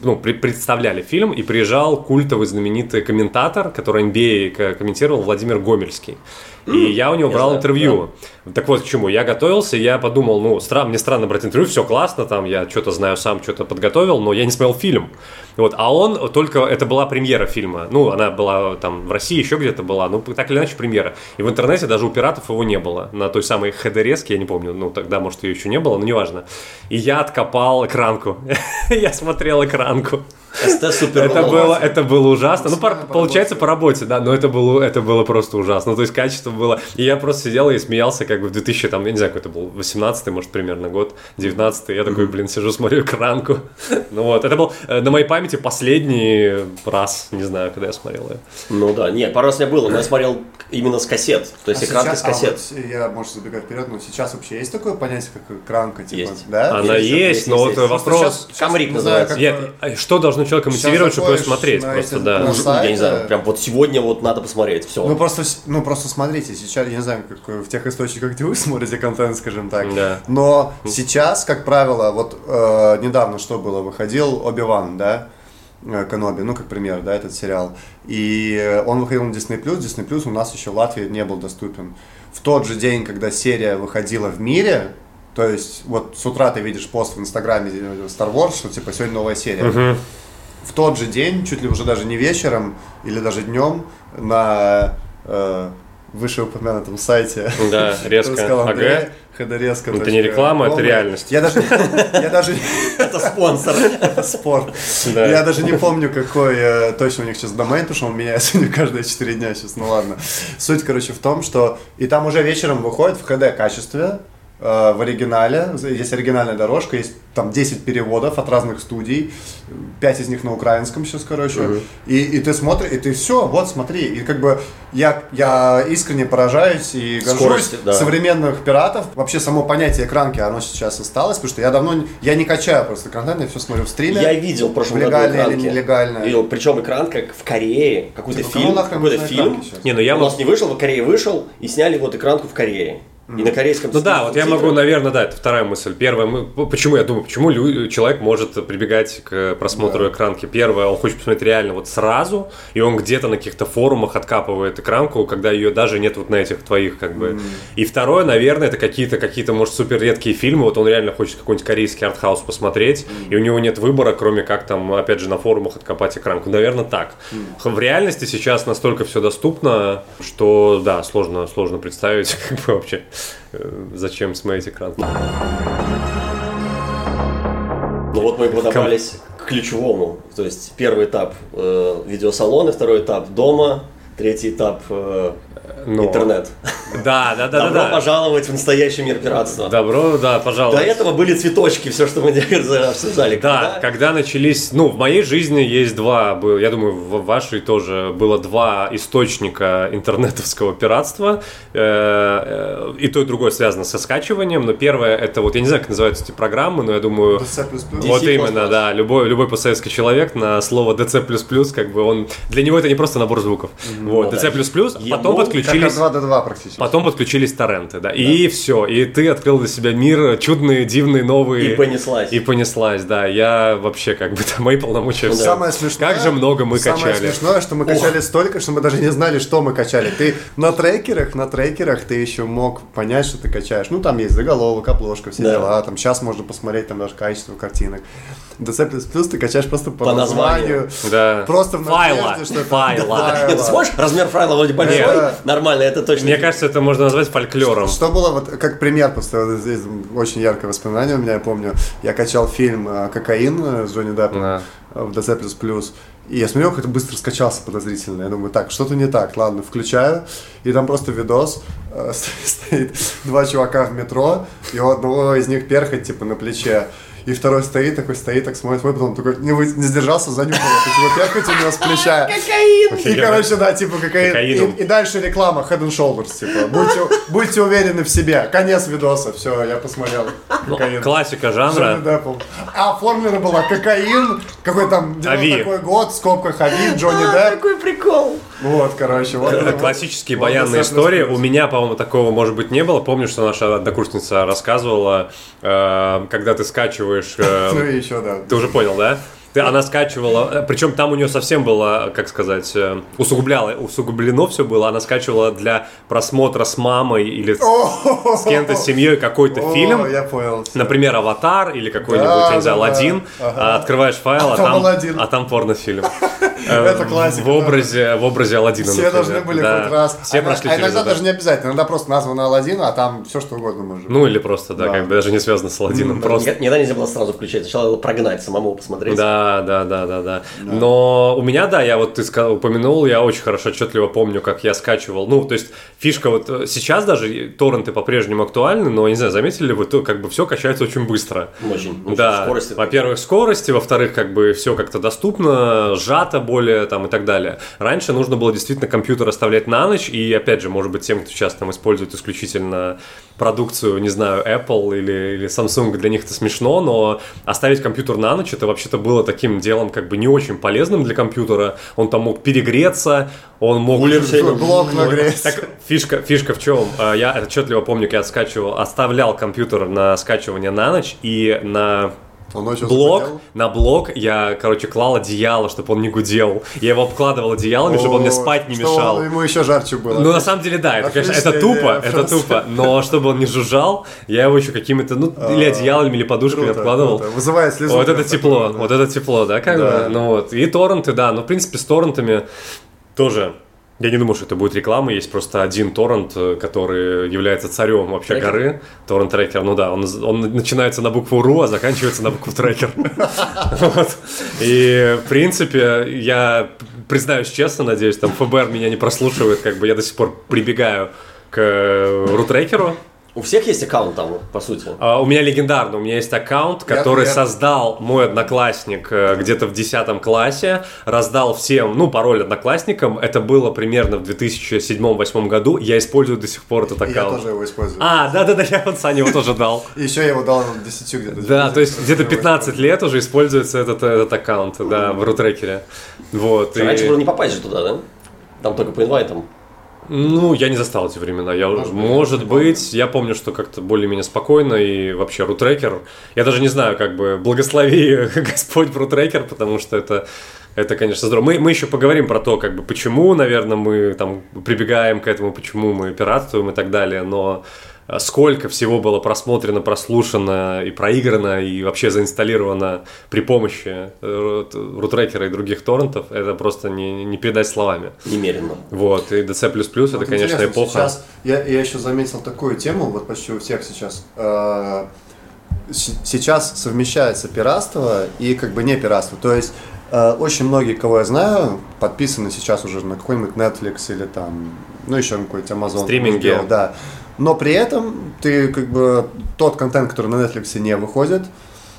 ну, пред- представляли фильм, и приезжал культовый знаменитый комментатор, который NBA к- комментировал, Владимир Гомельский. И я у него Я брал знаю, интервью. Так вот к чему. Я готовился, я подумал, ну, стра- мне странно брать интервью, все классно, там, я что-то знаю сам, что-то подготовил, но я не смотрел фильм. Вот, а он только, это была премьера фильма. Ну, она была там в России, еще где-то была, ну, так или иначе премьера. И в интернете даже у пиратов его не было. На той самой хд я не помню, ну, тогда, может, ее еще не было, но неважно. И я откопал экранку. Я смотрел экранку. Супер Это было, это было ужасно. Ну, по получается, по работе, да, но это было, это было просто ужасно. Ну, то есть, качество было... И я просто сидел и смеялся, как бы в 2000, там, я не знаю, какой это был, 18 может, примерно год, 19 Я такой, блин, сижу, смотрю экранку. Ну вот, это был э, на моей памяти последний раз, не знаю, когда я смотрел ее. Ну да, нет, пару раз меня было, но я смотрел именно с кассет. То есть А экранка сейчас- с кассет. а вот я, может, забегать вперед, но сейчас вообще есть такое понятие, как экранка, типа, Есть. да? Она есть, но есть, вот есть. Вопрос... Камрик знаю, называется. как, Я- э, что должно человека мотивировать, чтобы ее смотреть? Просто, эти- да. Я не знаю, прям вот сегодня вот надо посмотреть, все. Ну просто, ну просто смотрите, сейчас, я не знаю, как в тех источниках, где вы смотрите контент, скажем так, Да. но сейчас, как правило, вот э, недавно что было, выходил Оби-Ван, да, э, Каноби, ну как пример, да, этот сериал, и э, он выходил на Disney+, Disney+, у нас еще в Латвии не был доступен. В тот же день, когда серия выходила в мире, то есть вот с утра ты видишь пост в Инстаграме э, Star Wars, что типа сегодня новая серия, в тот же день, чуть ли уже даже не вечером или даже днем, на э, вышеупомянутом сайте. Да, резко. Сказал Андрей, Ага. ходорезка. Это не реклама, это реальность. Я даже, я даже, Это спонсор. это спорт. Я даже не помню, какой э, точно у них сейчас домен, потому что он меняется не каждые 4 дня сейчас, ну ладно. Суть, короче, в том, что и там уже вечером выходит в HD качестве, э, в оригинале, есть оригинальная дорожка, есть там 10 переводов от разных студий, 5 из них на украинском сейчас, короче, и, и ты смотришь, и ты все, вот смотри, и как бы я, я искренне поражаюсь и горжусь Скорости, да. современных пиратов, вообще само понятие экранки, оно сейчас осталось, потому что я давно, я не качаю просто контент, я все смотрю в стриме. Я видел в прошлом году Легально или экранки. нелегально. Видел, причем экранка в Корее, какой-то Типа, кому фильм, какой-то фильм. экранки? Не, ну я У нас не вышел, в Корее вышел, и сняли вот экранку в Корее. И на корейском Ну да, вот я могу, наверное, да, это вторая мысль. Первая, мы- почему я думаю, почему человек может прибегать к просмотру экранки. Первое, он хочет посмотреть реально вот сразу, и он где-то на каких-то форумах откапывает экранку, когда ее даже нет вот на этих твоих как бы. И второе, наверное, это какие-то какие-то может супер редкие фильмы. Вот он реально хочет какой-нибудь корейский артхаус посмотреть, и у него нет выбора, кроме как там опять же на форумах откопать экранку. Наверное, так. В реальности сейчас настолько все доступно, что да, сложно сложно представить как бы вообще зачем смотреть экран. Ну вот мы подобрались к ключевому. То есть первый этап э, видеосалоны, второй этап дома, третий этап э, Но- интернет. Да, да, да, Добро да, да. пожаловать в настоящий мир пиратства. Добро, да, До пожалуйста. этого были цветочки, все, что мы обсуждали. Да, когда начались, ну, в моей жизни есть два, я думаю, в вашей тоже было два источника интернетовского пиратства, Э, э, и то, и другое связано со скачиванием, но первое, это вот, я не знаю, как называются эти программы, но я думаю, DC++. вот именно, да, любой, любой постсоветский человек на слово DC++, как бы он, для него это не просто набор звуков, вот. DC++, Ему потом как подключились... Как 2D2 практически. Потом подключились торренты, да. И все. И ты открыл для себя мир чудный, дивный, новый. И понеслась. И понеслась, да. Я вообще как бы там мои полномочия все. Самое смешное, Как же много мы самое качали. смешное, что мы качали столько, что мы даже не знали, что мы качали. Ты на трекерах, на трекерах ты еще мог понять, что ты качаешь. Ну, там есть заголовок, обложка, все Да. дела. Там сейчас можно посмотреть там даже качество картинок. DC++ ты качаешь просто по, По названию. названию. Да. Просто в Файла. что это Файла. файла. Ты сможешь? Размер файла вроде большой, Нет. нормально, это точно. Мне кажется, это можно назвать фольклором. Что было, вот как пример, просто вот здесь очень яркое воспоминание у меня, я помню, я качал фильм э, «Кокаин» с Джонни Деппом Да. в DC++, и я смотрел, как это быстро скачался подозрительно. Я думаю, так, что-то не так, ладно, включаю, и там просто видос, э, стоит два чувака в метро, и у одного из них перхоть, типа, на плече. И второй стоит, такой стоит, так смотрит, вот потом такой не, вы- не сдержался, занюхал, типа перхоть у него с плеча. И, короче, да, типа кокаин. И, и дальше реклама Head and Shoulders, типа, будьте, будьте уверены в себе. Конец видоса, все, я посмотрел. Ну, Кокаин. классика жанра. А оформлена была кокаин, какой там такой год, в скобках Ави, Джонни А, Депп. Какой прикол. Вот, короче, вот. Это вот. классические Вот баянные истории. У меня, по-моему, такого, может быть, не было. Помню, что наша однокурсница рассказывала, э, когда ты скачиваешь... э, Ну и еще, да. Ты уже понял, да? Ты, она скачивала, причем там у нее совсем было, как сказать, э, усугубляло, усугублено все было. Она скачивала для просмотра с мамой или с, с кем-то, с семьей какой-то О, фильм. я понял. Например, «Аватар» или какой-нибудь, Да, я не знаю, да. «Аладдин». Ага. а Открываешь файл, а там там, «Аладдин». а там порнофильм. Это классика, В образе, в образе Аладдина. Все должны были хоть раз. Все а, прошли а через иногда даже не обязательно. Иногда просто названо Аладдин, а там все что угодно может. Ну или просто, да, как бы даже не связано с Аладдином, просто. Никогда никогда нельзя было сразу включать. Сначала прогнать, самому посмотреть. Да, да, да, да, да. Но у меня, да, я вот ты упомянул, я очень хорошо отчетливо помню, как я скачивал. Ну, то есть фишка вот э, сейчас даже торренты по-прежнему актуальны, но, не знаю, заметили ли вы, то как бы все качается очень быстро. Очень. Да, скорости. во-первых, скорости, во-вторых, как бы все как-то доступно, сжато более там и так далее. Раньше нужно было действительно компьютер оставлять на ночь, и опять же, может быть, тем, кто сейчас там использует исключительно продукцию, не знаю, Apple или, или Samsung, для них это смешно, но оставить компьютер на ночь, это вообще-то было таким делом как бы не очень полезным для компьютера. Он там мог перегреться, он мог... Кулер Блок нагреть. Так, фишка, фишка в чем? А, Я отчетливо помню, как я скачивал, оставлял компьютер на скачивание на ночь и на Он блок, захотел. на блок я, короче, клал одеяло, чтобы он не гудел. Я его обкладывал одеялами, чтобы он мне О, спать не мешал. Ему еще жарче было. Ну, на самом деле, да, это, конечно, это тупо, идея, это просто. тупо, но чтобы он не жужжал, я его еще какими-то, ну, или одеялами, или подушками Круто, обкладывал. круто. Вызывает слезу. Вот это тепло, да. вот это тепло, да, как Да. бы, ну вот. И торренты, да, ну, в принципе, с торрентами тоже я не думаю, что это будет реклама, есть просто один торрент, э, который является царем вообще Трекер? горы. Торрент трекер, ну да, он, он начинается на букву РУ, а заканчивается на букву трекер. И, в принципе, я признаюсь честно, надеюсь, там ФБР меня не прослушивает, как бы я до сих пор прибегаю к э, рутрекеру. У всех есть аккаунт там, по сути. А, У меня легендарно, у меня есть аккаунт, Я- который я- создал мой одноклассник э, где-то в 10 классе, раздал всем, ну, пароль одноклассникам, это было примерно в 2007-2008 году, я использую до сих пор этот И Я аккаунт. тоже его использую. А, да-да-да, я вот Сане его тоже дал. И еще я его дал 10 где-то. Да, то есть где-то Его 15 лет уже используется этот, этот аккаунт, да, в рутрекере. Вот. Раньше было не попасть же туда, да? Там только по инвайтам. Ну, я не застал эти времена. Я, может быть, не помню. быть, я помню, что как-то более-менее спокойно и вообще рутрекер. Я даже не знаю, как бы благослови Господь рутрекер, потому что это, это, конечно, здорово. Мы, мы еще поговорим про то, как бы почему, наверное, мы там прибегаем к этому, почему мы пиратствуем и так далее, но сколько всего было просмотрено, прослушано и проиграно и вообще заинсталлировано при помощи э, рут- рутрекера и других торрентов, это просто не, не передать словами. Немерено. Вот, и DC++ это, Вот конечно, интересно, эпоха. Сейчас, я, я еще заметил такую тему, вот почти у всех сейчас. Э, сейчас совмещается пиратство и как бы не пиратство. То есть э, очень многие, кого я знаю, подписаны сейчас уже на какой-нибудь Netflix или там, ну еще на какой-нибудь Amazon. Стриминги. Да. Но при этом ты как бы тот контент, который на Netflix не выходит,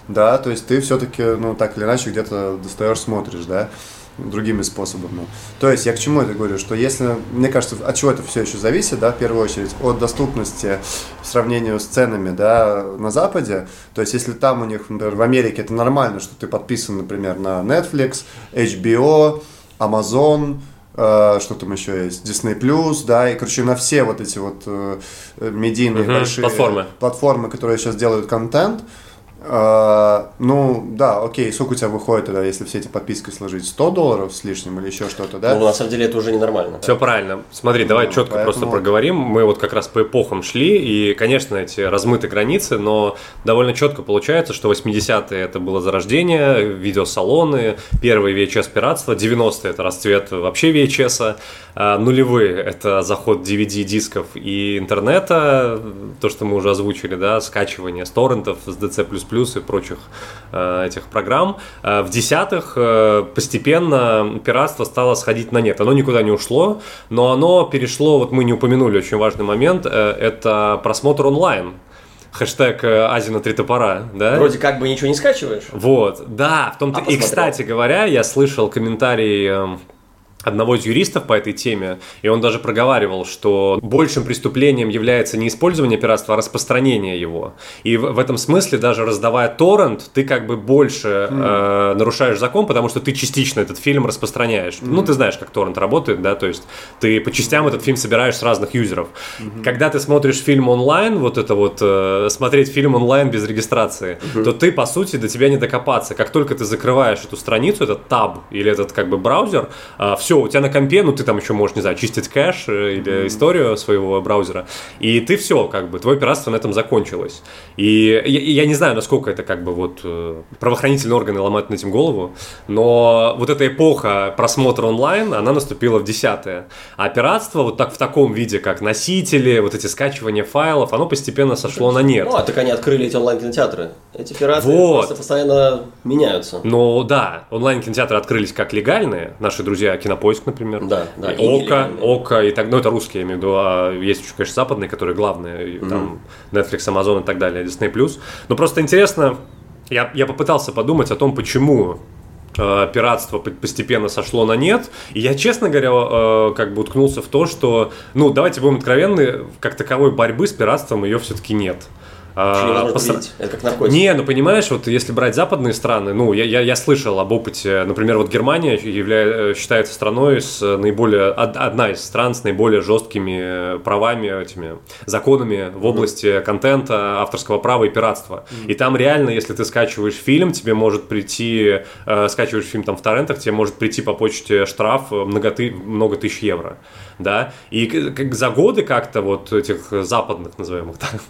да, то есть ты все-таки, ну, так или иначе, где-то достаешь, смотришь, да, другими способами. То есть я к чему это говорю, что если, мне кажется, от чего это все еще зависит, да, в первую очередь, от доступности в сравнении с ценами, да, на Западе, то есть если там у них, например, в Америке это нормально, что ты подписан, например, на Netflix, HBO, Amazon, что там еще есть, Disney+, да, и, короче, на все вот эти вот э, медийные Мгм, большие платформы. платформы, которые сейчас делают контент, э, ну, да, окей, сколько у тебя выходит тогда, если все эти подписки сложить? 100 долларов с лишним или еще что-то, да? Ну, на самом деле, это уже ненормально. Все правильно. Смотри, давай Ну, четко поэтому- просто проговорим. Мы вот как раз по эпохам шли, и, конечно, эти размыты границы, но довольно четко получается, что 80-е это было зарождение, видеосалоны, первые VHS пиратство, 90-е это расцвет вообще VHS, а нулевые это заход DVD-дисков и интернета, то, что мы уже озвучили, да, скачивание с торрентов, с DC++, и прочих э, этих программ. Э, в десятых э, постепенно пиратство стало сходить на нет. Оно никуда не ушло, но оно перешло, вот мы не упомянули очень важный момент, это просмотр онлайн хэштег Азина три топора, да? Вроде как бы ничего не скачиваешь. Вот, да, в том-то... А и, посмотрел? кстати говоря, я слышал комментарий эм, одного из юристов по этой теме, и он даже проговаривал, что большим преступлением является не использование пиратства, а распространение его. И в, в этом смысле, даже раздавая торрент, ты как бы больше э, нарушаешь закон, потому что ты частично этот фильм распространяешь. Ну, ты знаешь, как торрент работает, да, то есть ты по частям этот фильм собираешь с разных юзеров. Когда ты смотришь фильм онлайн, вот это вот, э, смотреть фильм онлайн без регистрации, то ты, по сути, до тебя не докопаться. Как только ты закрываешь эту страницу, этот таб или этот как бы браузер, все, у тебя на компе, ну ты там еще можешь, не знаю, чистить кэш э, или историю своего браузера, и ты все, как бы, твое пиратство на этом закончилось. И я, я не знаю, насколько это как бы вот э, правоохранительные органы ломают над этим голову, но вот эта эпоха просмотра онлайн, она наступила в десятые. А пиратство вот так в таком виде, как носители, вот эти скачивания файлов, оно постепенно сошло на нет. Ну, а так они открыли эти онлайн-кинотеатры. Эти пираты Вот. просто постоянно меняются. Но да, онлайн-кинотеатры открылись как легальные, наши друзья Кинопоиск, например. Да, да, и Ока. Ока и так, ну это русские, я имею в виду, а есть еще, конечно, западные, которые главные, и там Netflix, Amazon и так далее, Disney+. Но просто интересно, я, я попытался подумать о том, почему э, пиратство по- постепенно сошло на нет. И я, честно говоря, э, как бы уткнулся в то, что, ну, давайте будем откровенны, как таковой борьбы с пиратством ее все-таки нет. А, по. Это как наркотик. не, ну понимаешь, вот если брать западные страны, ну я, я, я слышал об опыте, например, вот Германия явля- считается страной с наиболее од- одна из стран с наиболее жесткими правами, этими законами в области контента, авторского права и пиратства. И там реально, если ты скачиваешь фильм, тебе может прийти, э, скачиваешь фильм там в торрентах, тебе может прийти по почте штраф много, ты- много тысяч евро, да. И как за годы как-то вот этих западных, назовем их так,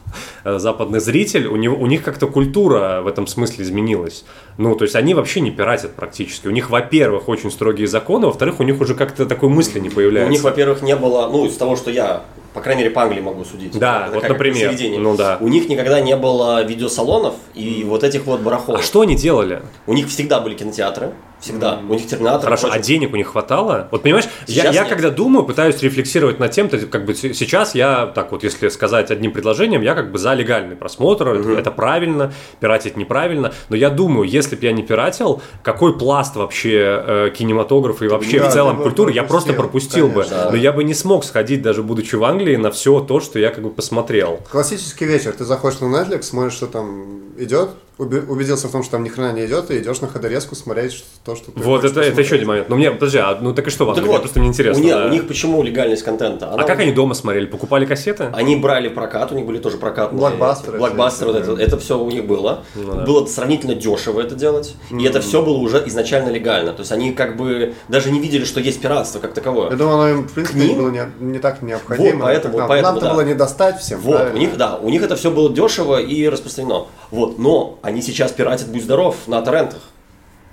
западный зритель, у, него, у них как-то культура в этом смысле изменилась. Ну, то есть они вообще не пиратят практически. У них, во-первых, очень строгие законы, во-вторых, у них уже как-то такой мысли не появляется. У них, во-первых, не было, ну, из того, что я, по крайней мере, по Англии могу судить. Да, Это вот, например. Ну да. У них никогда не было видеосалонов и вот этих вот барахолок. А что они делали? У них всегда были кинотеатры, всегда. У них терминатор. Хорошо, а прочее. денег у них хватало? Вот понимаешь, я, Сейчас я нет. когда думаю, пытаюсь рефлексировать над тем, то как бы сейчас я, так вот, если сказать одним предложением, я как бы за легальный просмотр, это, это правильно, пиратить неправильно, но я думаю, если бы я не пиратил, какой пласт вообще э, кинематографа и вообще да, в целом культуры я просто пропустил, пропустил бы, конечно. но я бы не смог сходить, даже будучи в Англии, на все то, что я как бы посмотрел. Классический вечер. Ты заходишь на Netflix, смотришь, что там идет, убедился в том, что там ни хрена не идет, и идешь на ходорезку смотреть что- то, что ты Вот это, это еще один момент. Но мне, подожди, а, ну так и что, в Так вот, просто мне интересно. У них, да. у них почему легальность контента? А Она- как они дома смотрели? Покупали кассеты? Они брали прокат, у них были тоже прокатные. Блокбастеры, Блокбастеры, вот это, это все у них было. Ну да. Было сравнительно дешево это делать. И это все было уже изначально легально. То есть они как бы даже не видели, что есть пиратство как таковое. Я думаю, оно им, в принципе, К ним? было не, не так необходимо. Вот, поэтому- нам. поэтому, Нам-то да. было не достать всем, Вот, правильно? у них, да, у них это все было дешево и распространено. Вот, но они сейчас пиратят, будь здоров, на торрентах.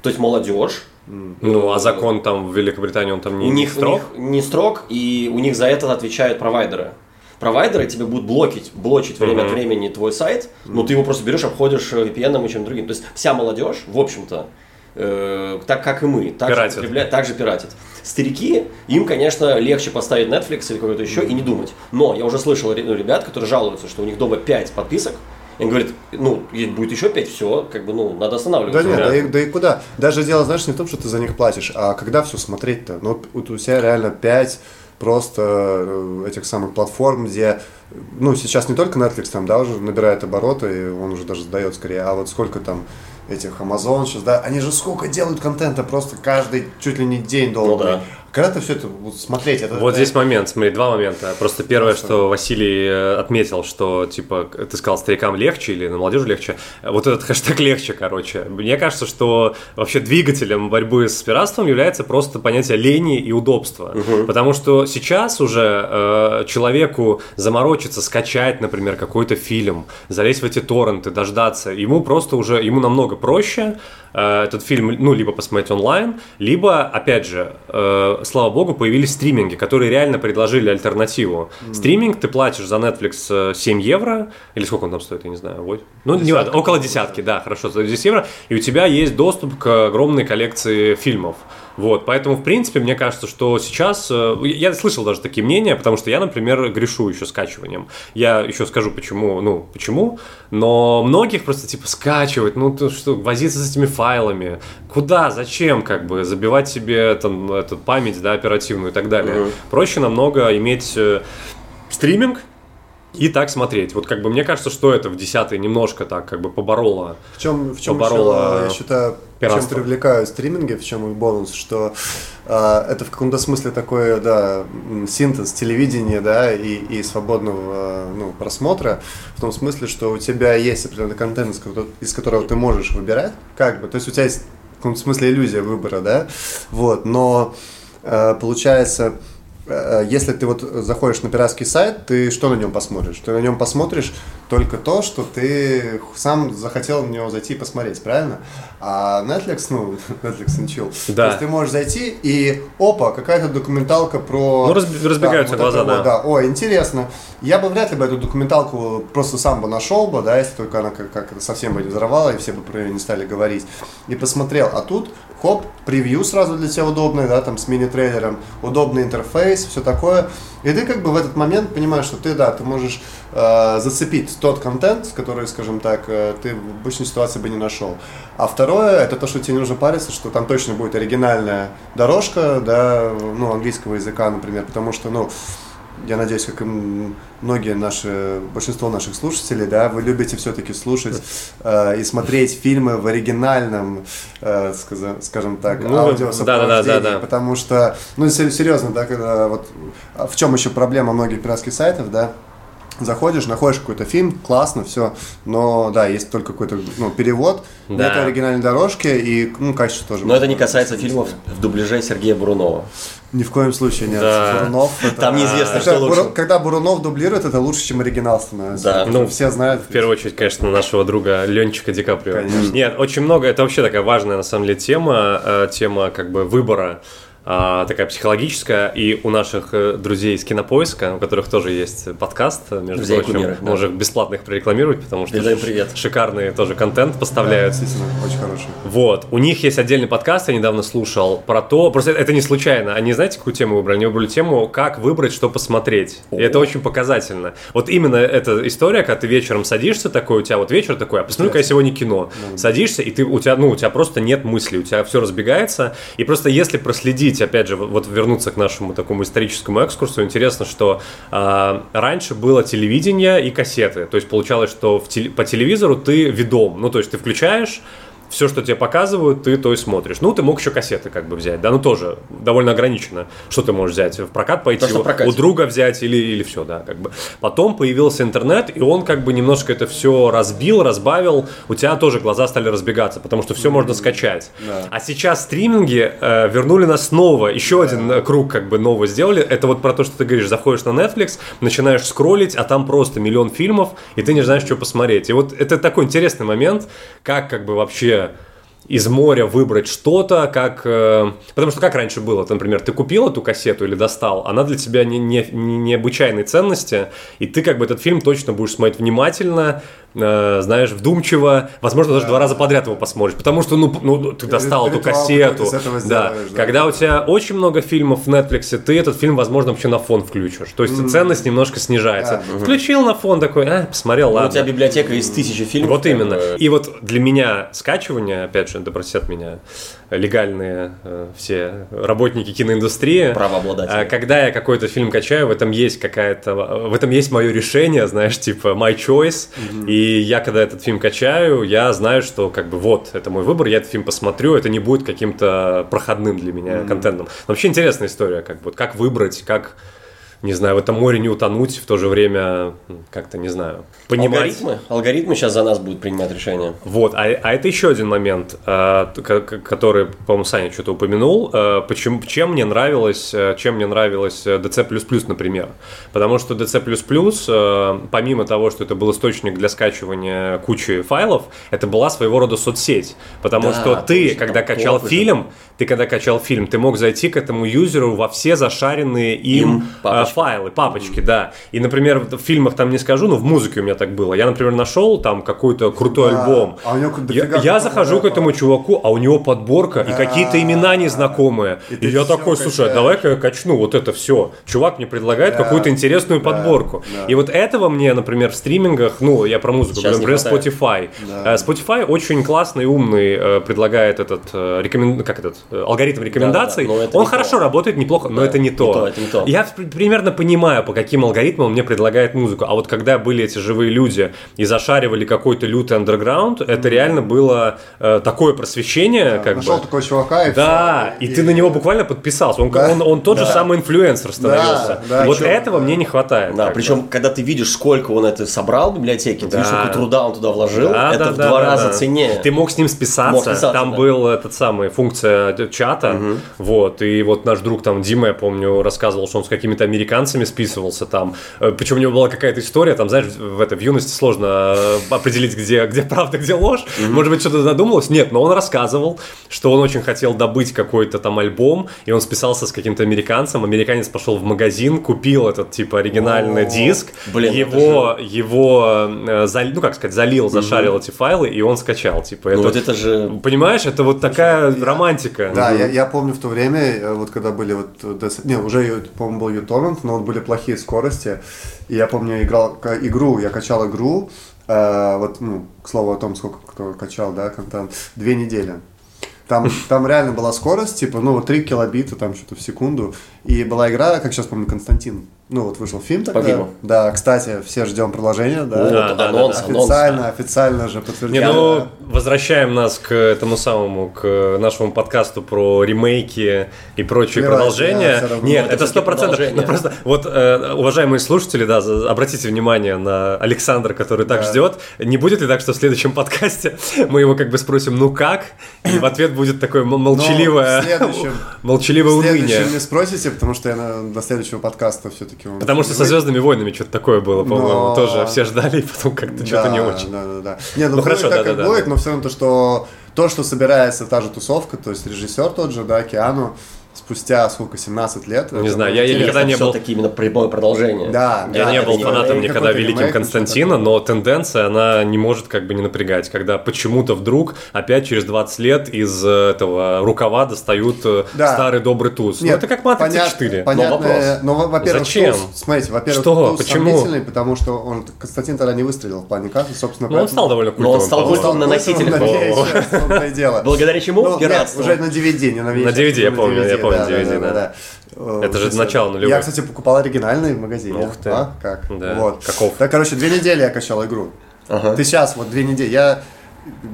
То есть молодежь, Ну, а закон там в Великобритании, он там не у них, строг? у них не строг, и у них за это отвечают провайдеры. Провайдеры тебе будут блокить, блочить время от времени твой сайт, но ты его просто берешь, обходишь э, VPN и чем другим. То есть вся молодежь, в общем-то, э, так как и мы, так же, Пиратит. потребляет- так же пиратит. Старики, им, конечно, легче поставить Netflix или какой-то еще и не думать. Но я уже слышал ну, ребят, которые жалуются, что у них дома 5 подписок, и он говорит, ну, будет еще 5, все, как бы, ну, надо Да останавливаться. нет, Да. да и, да и куда? Даже дело, знаешь, не в том, что ты за них платишь, а когда все смотреть-то? Ну, вот у тебя реально 5 просто э, этих самых платформ, где, ну, сейчас не только Netflix там, да, уже набирает обороты, и он уже даже сдает скорее, а вот сколько там этих Amazon сейчас, да, они же сколько делают контента, просто каждый чуть ли не день долго. Ну да. Когда ты все это вот смотреть, это Вот это- здесь момент, смотри, два момента. Просто первое, что Василий э, отметил, что, типа, ты сказал, старикам легче или на молодежи легче. Вот этот хэштег легче, короче. Мне кажется, что вообще двигателем борьбы с пиратством является просто понятие лени и удобства. Потому что сейчас уже э, человеку заморочиться, скачать, например, какой-то фильм, залезть в эти торренты, дождаться, ему просто уже, ему намного проще э, этот фильм, ну, либо посмотреть онлайн, либо, опять же, э, слава богу, появились стриминги, которые реально предложили альтернативу. Стриминг, ты платишь за Netflix э, 7 евро, или сколько он там стоит, я не знаю, вот. Ну, не около десятки, да, хорошо, стоит 10 евро, и у тебя есть доступ к огромной коллекции фильмов. Вот, поэтому, в принципе, мне кажется, что сейчас... э, Я слышал даже такие мнения, потому что я, например, грешу еще скачиванием. Я еще скажу, почему, ну, почему, но многих просто, типа, скачивать, ну, ты что, возиться с этими файлами, куда, зачем, как бы, забивать себе там, эту память, да, оперативную и так далее. Проще намного иметь э, стриминг, и так смотреть. Вот как бы мне кажется, что это в десятой немножко так как бы побороло. В чем, в чем Поборола еще, я считаю, чем пиратство. привлекают стриминги, в чем их бонус, что а, это в каком-то смысле такой, да, синтез телевидения, да, и, и свободного ну, просмотра, в том смысле, что у тебя есть определенный контент, из которого, ты можешь выбирать, как бы, то есть у тебя есть в каком-то смысле иллюзия выбора, да, вот, но э, получается, э, если ты вот заходишь на пиратский сайт, ты что на нем посмотришь? Ты на нем посмотришь только то, что ты сам захотел на него зайти и посмотреть, правильно? А Netflix, ну, Netflix and chill. Да. То есть ты можешь зайти и, опа, какая-то документалка про... Ну, разбегаются вот глаза, это вот, да. О, интересно. Я бы вряд ли бы эту документалку просто сам бы нашел бы, да, если только она как, как совсем бы не взорвала, и все бы про нее не стали говорить. И посмотрел. А тут, хоп, превью сразу для тебя удобное, да, там с мини-трейлером, удобный интерфейс, все такое. И ты как бы в этот момент понимаешь, что ты, да, ты можешь э, зацепить тот контент, который, скажем так, э, ты в обычной ситуации бы не нашел. А второе, это то, что тебе не нужно париться, что там точно будет оригинальная дорожка, да, ну, английского языка, например, потому что, ну, я надеюсь, как и многие наши, большинство наших слушателей, да, вы любите все-таки слушать э, и смотреть фильмы в оригинальном, э, сказа- скажем так, Ну, аудиосопровождении, да-да-да-да-да. потому что, ну, се- серьезно, да, когда вот, а в чем еще проблема многих пиратских сайтов, да, заходишь, находишь какой-то фильм, классно, все, но, да, есть только какой-то, ну, перевод на Да. этой оригинальной дорожке, и, ну, качество тоже. Но это не касается фильмов в дубляже Сергея Бурунова. Ни в коем случае нет. Да. Бурунов. это- Там неизвестно, Это что лучше. Буру- Когда Бурунов дублирует, это лучше, чем оригинал становится. Да. Ну, все знают. В первую очередь, конечно, нашего друга Ленчика Ди Каприо. Конечно. Нет, очень много, это вообще такая важная, на самом деле, тема, э, тема как бы выбора, такая психологическая, и у наших э, друзей из Кинопоиска, у которых тоже есть подкаст, э, между Друзья прочим, кумиры, да. можем бесплатно их прорекламировать, потому что Передаем привет. шикарный тоже контент поставляют. Действительно, очень хороший. Вот, у них есть отдельный подкаст, я недавно слушал, про то, просто это не случайно, они знаете, какую тему выбрали? Они выбрали тему, как выбрать, что посмотреть. И это очень показательно. Вот именно эта история, когда ты вечером садишься такой, у тебя вот вечер такой, а посмотрю-ка я сегодня кино. Садишься, и ты, у тебя, ну, у тебя просто нет мысли, у тебя все разбегается, и просто если проследить, опять же, вот- вернуться к нашему такому историческому экскурсу, интересно, что а, раньше было телевидение и кассеты, то есть получалось, что в по телевизору ты ведом, ну, то есть ты включаешь, все, что тебе показывают, ты то и смотришь. Ну, ты мог еще кассеты как бы взять, да, ну тоже довольно ограничено. Что ты можешь взять? В прокат пойти, То, у- у друга взять или, или все, да, как бы. Потом появился интернет, и он как бы немножко это все разбил, разбавил, у тебя тоже глаза стали разбегаться, потому что все можно скачать. Да. А сейчас стриминги э, вернули нас снова, еще один э, круг как бы новый сделали. Это вот про то, что ты говоришь, заходишь на Netflix, начинаешь скроллить, а там просто миллион фильмов, и ты не знаешь, что посмотреть. И вот это такой интересный момент, как как бы вообще Yeah. Из моря выбрать что-то, как... э, потому что как раньше было, Ты, например, ты купил эту кассету или достал, она для тебя не, не, не- необычайной ценности, и ты как бы этот фильм точно будешь смотреть внимательно, э, знаешь, вдумчиво, возможно, даже два раза подряд его посмотришь, потому что, ну, ну ты достал эту кассету. этого Да. сделаешь, да. Когда у тебя очень много фильмов в Netflix, ты этот фильм, возможно, вообще на фон включишь. То есть ценность немножко снижается. Да. Включил на фон такой, а, посмотрел, Ну, ладно. у тебя библиотека из тысячи фильмов. Вот именно. И вот для меня скачивание, опять же, да простят меня легальные э, все работники киноиндустрии. Правообладатели. А, Когда я какой-то фильм качаю, в этом есть какая-то, в этом есть мое решение, знаешь, типа my choice. И я когда этот фильм качаю, я знаю, что как бы вот это мой выбор, я этот фильм посмотрю, это не будет каким-то проходным для меня контентом. Но вообще интересная история, как бы вот как выбрать, как не знаю, в этом море не утонуть, в то же время как-то, не знаю, понимать. Алгоритмы? Алгоритмы сейчас за нас будут принимать решения. Вот, а, а это еще один момент, э, который, по-моему, Саня что-то упомянул. Э, почему, чем мне нравилось, э, чем мне нравилось DC++, например. Потому что DC++, помимо того, что это был источник для скачивания кучи файлов, это была своего рода соцсеть. Потому Да, что ты, точно, когда качал фильм, ты когда качал фильм, ты мог зайти к этому юзеру во все зашаренные им, Им папочки. файлы, папочки, да. И, например, в фильмах там не скажу, но в музыке у меня так было. Я, например, нашел там какой-то крутой Да. альбом. А у него дофига я, захожу к этому чуваку, а у него подборка и какие-то имена незнакомые. И я такой, слушай, а давай-ка я качну вот это все. Чувак мне предлагает Да. какую-то интересную Да. подборку. Да. И вот этого мне, например, в стримингах, ну, я про музыку Сейчас говорю, например. Spotify. Да. Э, Spotify очень классный, умный, э, предлагает этот, э, рекомен- как этот алгоритм рекомендаций. Он хорошо работает, неплохо, но это не то. Я при- примерно понимаю, по каким алгоритмам он мне предлагает музыку. А вот когда были эти живые люди и зашаривали какой-то лютый андерграунд, это реально было э, такое просвещение, как Нашел бы. такого чувака и Да, всё, и, ты на него буквально подписался. Он, Да, он, он тот же да. самый инфлюенсер становился. да, вот причем, этого да. мне не хватает. Да, как бы. причем, когда ты видишь, сколько он это собрал в библиотеке, ты Да. видишь, сколько труда он туда вложил, Да, это да, в да, два да, раза да. ценнее. Ты мог с ним списаться. Мог списаться, там да. был этот самый функция чата. Вот. И вот наш друг там Дима, я помню, рассказывал, что он с какими-то американцами списывался там. Э, Причем у него была какая-то история, там, знаешь, в это в юности сложно э, определить, где, где правда, где ложь. Может быть, что-то задумалось. Нет, но он рассказывал, что он очень хотел добыть какой-то там альбом, и он списался с каким-то американцем. Американец пошел в магазин, купил этот типа оригинальный О, диск, блин, его, его, э, зал- ну как сказать, залил, зашарил эти файлы, и он скачал. Типа, Ну это, вот это же... Понимаешь, это вот такая романтика. Да, я, я помню в то время, вот когда были вот, не, уже, по-моему, был uTorrent, но вот были плохие скорости, и я помню, играл игру, я качал игру, э, вот, ну, к слову о том, сколько кто качал, да, контент, две недели. Там, там реально была скорость, типа, ну, вот 3 килобита, там что-то в секунду. И была игра, как сейчас помню, Константин. Ну, вот вышел фильм тогда. фильму. Да, кстати, все ждем продолжения, да. Вот, да, да, анонс, да. анонс. Официально, официально же Не, подтверждено. ну, возвращаем нас к этому самому, к нашему подкасту про ремейки и прочие Плевать, продолжения. равно. Нет, Это сто процентов. Ну, просто, вот, э, уважаемые слушатели, да, обратите внимание на Александра, который так Да. ждет. Не будет ли так, что в следующем подкасте мы его как бы спросим, ну как? И в ответ будет такое мол- молчаливое, следующем- молчаливое В следующем уныние. не спросите, потому что я на, до следующего подкаста все-таки... Потому что со Звездными войнами что-то такое было, по-моему, Но- тоже все ждали, и потом как-то что-то не очень. Да, да, да. Не, ну, Ну, хорошо, так, да, как да, да, будет, да. но все равно то, что то, что собирается та же тусовка, то есть режиссер тот же, да, Киану, спустя сколько, 17 лет. Не знаю, я- я никогда не был- все-таки именно прямое продолжение. Да, Я да, не был не фанатом ремейк, никогда великим ремейк, Константина, но тенденция, она не может как бы не напрягать, когда почему-то вдруг опять через 20 лет из э, этого рукава достают э, Да. старый добрый туз. ну, Нет, это как Матрица понят- 4. Понятно, вопрос. но, во- во-первых, Зачем? туз, смотрите, во-первых, Что? туз Почему? сомнительный, потому что он, Константин тогда не выстрелил в плане карты, собственно, Ну, он поэтому- стал довольно Но культовым. он стал культовым на дело. Благодаря чему? Ну, уже на DVD, не на DVD, я помню, я помню DVD, да. Э, Это же начало нулевых. Я, кстати, покупал оригинальный в магазине. Ух ты. А? Как? Да. Вот. Каков? Да, короче, две недели я качал игру. Ага. Ты сейчас, вот две недели. Я...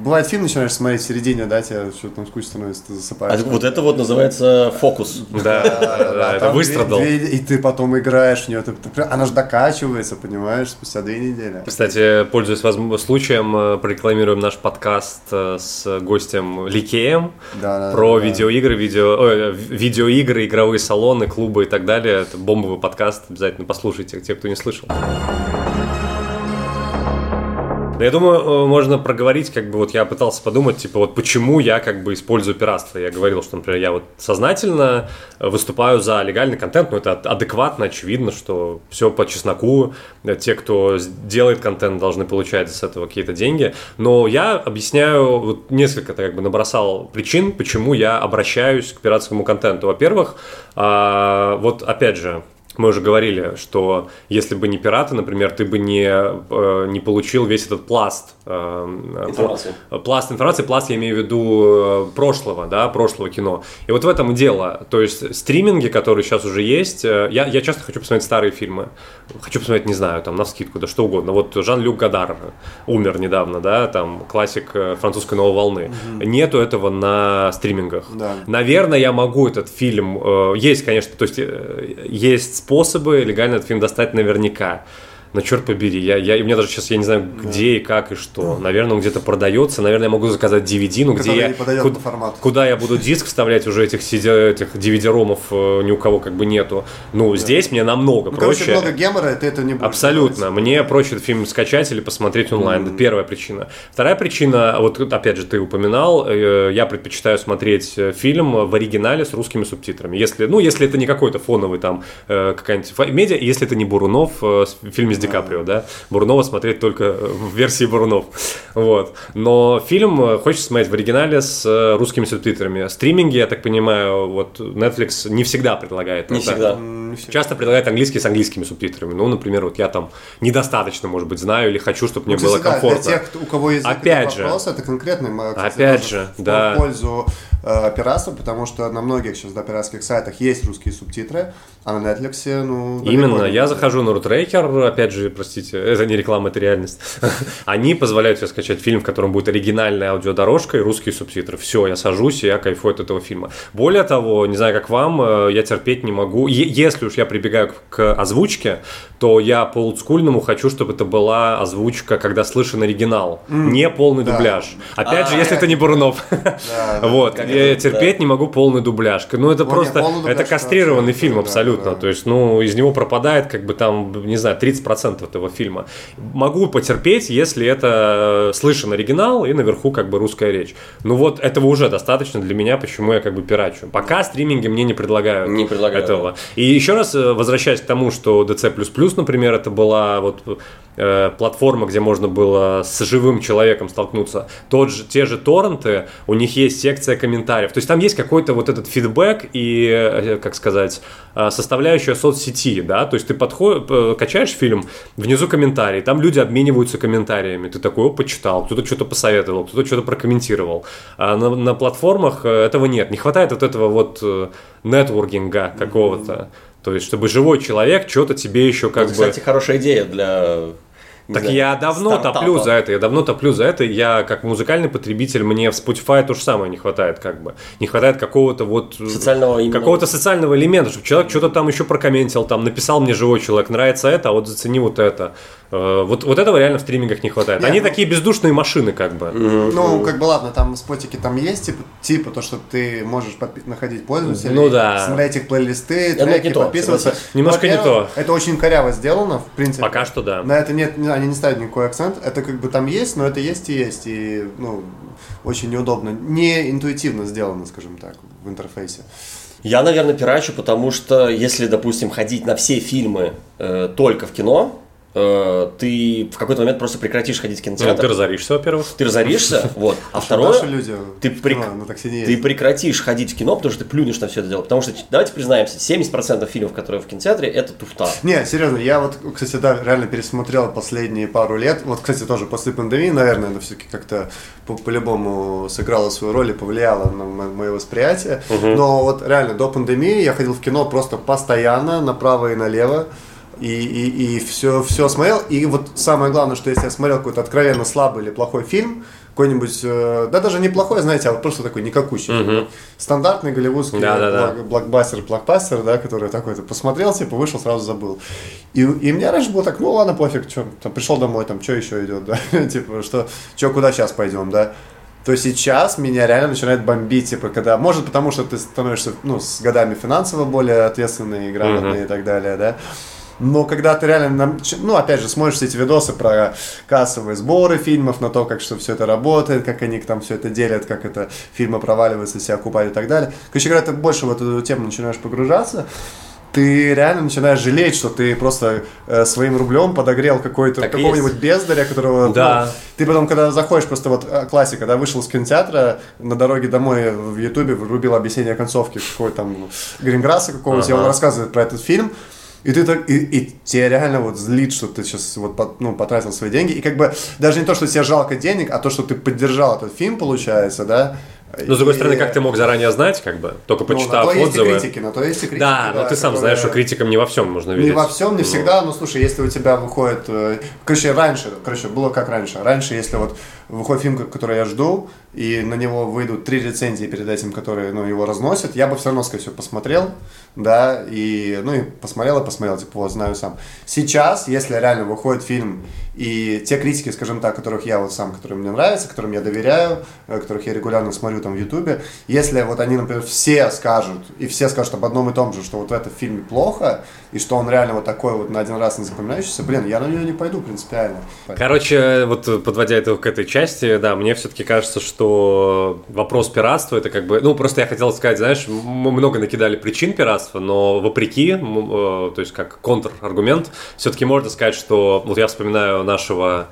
Бывает, фильм начинаешь смотреть в середине, да, тебе что-то там скучно становится, ты А засыпаешь. вот это вот называется фокус. Да, да, да, это выстрадал. две- две- и ты потом играешь в нее. ты- ты прям- она же докачивается, понимаешь, спустя две недели. Кстати, пользуясь возм- случаем, э, прорекламируем наш подкаст э, с гостем Ликеем Да, да, про да. видеоигры, видео, в- видеоигры, игровые салоны, клубы и так далее. Это бомбовый подкаст, обязательно послушайте, те, кто не слышал. Но я думаю, э, можно проговорить, как бы вот я пытался подумать, типа вот почему я как бы использую пиратство. Я говорил, что, например, я вот сознательно э, выступаю за легальный контент, но это ад- адекватно, очевидно, что все по чесноку. Э, Те, кто делает контент, должны получать с этого какие-то деньги. Но я объясняю, вот несколько как бы набросал причин, почему я обращаюсь к пиратскому контенту. Во-первых, а, вот опять же, мы уже говорили, что если бы не пираты, например, ты бы не, э, не получил весь этот пласт э, Информации. пла- пласт информации, пласт я имею в виду э, прошлого, да, прошлого кино. И вот в этом и дело. То есть стриминги, которые сейчас уже есть, э, я, я часто хочу посмотреть старые фильмы. Хочу посмотреть, не знаю, там, на скидку, да что угодно. Вот Жан-Люк Гадар умер недавно, да, там, классик э, французской новой волны. Нету этого на стримингах. Да. Наверное, я могу этот фильм... э, есть, конечно, то есть э, есть способы легально этот фильм достать наверняка. Но черт побери, я, я, у меня даже сейчас я не знаю, где и как и что. Наверное, он где-то продается. Наверное, я могу заказать DVD, ну где я. не подойдет куд- по формату. Куда я буду диск вставлять, уже этих, этих DVD-ромов э, ни у кого как бы нету. Ну, здесь мне намного Ну, короче, проще. много гемора, ты это не будешь Абсолютно. делать. Мне проще этот фильм скачать или посмотреть онлайн. Это первая причина. Вторая причина, вот опять же ты упоминал, э, я предпочитаю смотреть э, фильм в оригинале с русскими субтитрами. Если, ну, если это не какой-то фоновый там э, какая-нибудь медиа, если это не Бурунов э, с Ди Каприо, да, Бурунова смотреть только э, в версии Бурунов. Вот. Но фильм э, хочется смотреть в оригинале с э, русскими субтитрами. Стриминги, я так понимаю, вот Netflix не всегда предлагает. Не это. всегда. Часто предлагает английский с английскими субтитрами. Ну, например, вот я там недостаточно, может быть, знаю или хочу, чтобы мне Ну, было да, комфортно. Для тех, у кого есть Опять же. вопрос, это конкретный м, кстати, Опять же, да. в пользу э, пиратства, потому что на многих сейчас да, пиратских сайтах есть русские субтитры, а на Netflix, ну... Именно, я так. захожу на Рутрекер, опять же, простите, это не реклама, это реальность. Они позволяют тебе скачать фильм, в котором будет оригинальная аудиодорожка и русские субтитры. Все, я сажусь, и я кайфую от этого фильма. Более того, не знаю, как вам, э, я терпеть не могу. Е- Если уж я прибегаю к- к озвучке, то я по олдскульному хочу, чтобы это была озвучка, когда слышен оригинал, не полный Да. дубляж. Опять же, А, если это не Бурунов. Вот, я терпеть не могу полный дубляж. Ну, это просто, это кастрированный фильм абсолютно. То есть, ну, из него пропадает, как бы там, не знаю, 30% этого фильма. Могу потерпеть, если это слышен оригинал и наверху как бы русская речь. Ну вот этого уже достаточно для меня, почему я как бы пирачу. Пока стриминги мне не предлагают, Не предлагают, этого. И еще раз э, возвращаясь к тому, что DC++, например, это была вот э, платформа, где можно было с живым человеком столкнуться. Тот же, те же торренты, у них есть секция комментариев. То есть там есть какой-то вот этот фидбэк и, э, как сказать, э, составляющая соцсети, да, то есть ты подходишь, качаешь фильм, внизу комментарии, там люди обмениваются комментариями, ты такой, о, почитал, кто-то что-то посоветовал, кто-то что-то прокомментировал. А на, на платформах этого нет, не хватает вот этого вот нетворкинга какого-то. То есть, чтобы живой человек что-то тебе еще как Это, бы... кстати, хорошая идея для... Так знаю, я давно стартапа. топлю за это, я давно топлю за это. Я как музыкальный потребитель, мне в Spotify то же самое не хватает, как бы. Не хватает какого-то вот... э, Социального именно- Какого-то социального элемента, чтобы человек что-то там еще прокомментил, там написал мне живой человек, нравится это, а вот зацени вот это. Э, Вот, вот этого реально в стримингах не хватает. Не, Они ну- такие бездушные машины, как бы. Ну, как бы ладно, там в спотике там есть, типа, типа то, что ты можешь подпи- находить пользователей, Ну да. смотреть их плейлисты, треки, не то, подписываться. Немножко не то. Это очень коряво сделано, в принципе. Пока что да. На это нет, не- они не ставят никакой акцент. Это как бы там есть, но это есть и есть. И, ну, очень неудобно. Не интуитивно сделано, скажем так, в интерфейсе. Я, наверное, пирачу, потому что если, допустим, ходить на все фильмы э, только в кино, ты в какой-то момент просто прекратишь ходить в Ну, кинотеатр. Ты разоришься, во-первых. Ты разоришься, вот. А второе, люди ты, прек- такси не ты прекратишь ходить в кино, потому что ты плюнешь на все это дело. Потому что, давайте признаемся, 70% фильмов, которые в кинотеатре, это туфта. Не, серьезно, я вот, кстати, да, реально пересмотрел последние пару лет. Вот, кстати, тоже после пандемии, наверное, это все-таки как-то по- по-любому сыграло свою роль и повлияло на мо- мое восприятие. Но вот реально до пандемии я ходил в кино просто постоянно, направо и налево. И, и, и все, все смотрел. И вот самое главное, что если я смотрел какой-то откровенно слабый или плохой фильм, какой-нибудь, э, да даже не плохой, знаете, а вот просто такой никакущий. Стандартный голливудский Да-да-да. блок- блокбастер, блокбастер, да, который такой, ты посмотрел, типа, вышел, сразу забыл. И, и мне раньше было так, ну ладно, пофиг, что, там, пришел домой, там, что еще идет, да, типа, что, что, куда сейчас пойдем, да. То сейчас меня реально начинает бомбить, типа, когда, может, потому что ты становишься, ну, с годами финансово более ответственный, грамотный и так далее, да. Но когда ты реально, ну, опять же, смотришь все эти видосы про кассовые сборы фильмов, на то, как что все это работает, как они там все это делят, как это фильмы проваливаются, себя окупают и так далее. Короче говоря, ты больше в эту тему начинаешь погружаться, ты реально начинаешь жалеть, что ты просто э, своим рублем подогрел какой-то какого-нибудь бездаря, которого Да. ну, ты потом, когда заходишь, просто вот э, классика, да, вышел с кинотеатра, на дороге домой в Ютубе врубил объяснение концовки какой там Гринграсса какого-нибудь, и он Ага. рассказывает про этот фильм, и ты так, и, и тебя реально вот злит, что ты сейчас вот ну, потратил свои деньги, и как бы даже не то, что тебе жалко денег, а то, что ты поддержал этот фильм, получается, да, Но, с другой И- стороны, как ты мог заранее знать, как бы, только Ну, почитав на то есть и отзывы. критики, на то есть и критики. Да, но ты сам которые- знаешь, что критикам не во всем нужно верить. Не во всем, не всегда, но слушай, если у тебя выходит... э, Короче, раньше, короче, было как раньше. Раньше, если вот выходит фильм, который я жду, и на него выйдут три рецензии перед этим, которые, ну, его разносят, я бы все равно, скорее всего, посмотрел, да, и, ну, и посмотрел и посмотрел, типа, вот, знаю сам. Сейчас, если реально выходит фильм, и те критики, скажем так, которых я вот сам, которые мне нравятся, которым я доверяю, э, которых я регулярно смотрю там в Ютубе, если вот они, например, все скажут, и все скажут об одном и том же, что вот в этом фильме плохо, и что он реально вот такой вот на один раз не запоминающийся, блин, я на нее не пойду принципиально. Короче, вот подводя это к этой части, да, мне все-таки кажется, что вопрос пиратства это как бы, ну просто я хотел сказать, знаешь, мы много накидали причин пиратства, но вопреки, э, то есть как контраргумент, все-таки можно сказать, что вот я вспоминаю нашего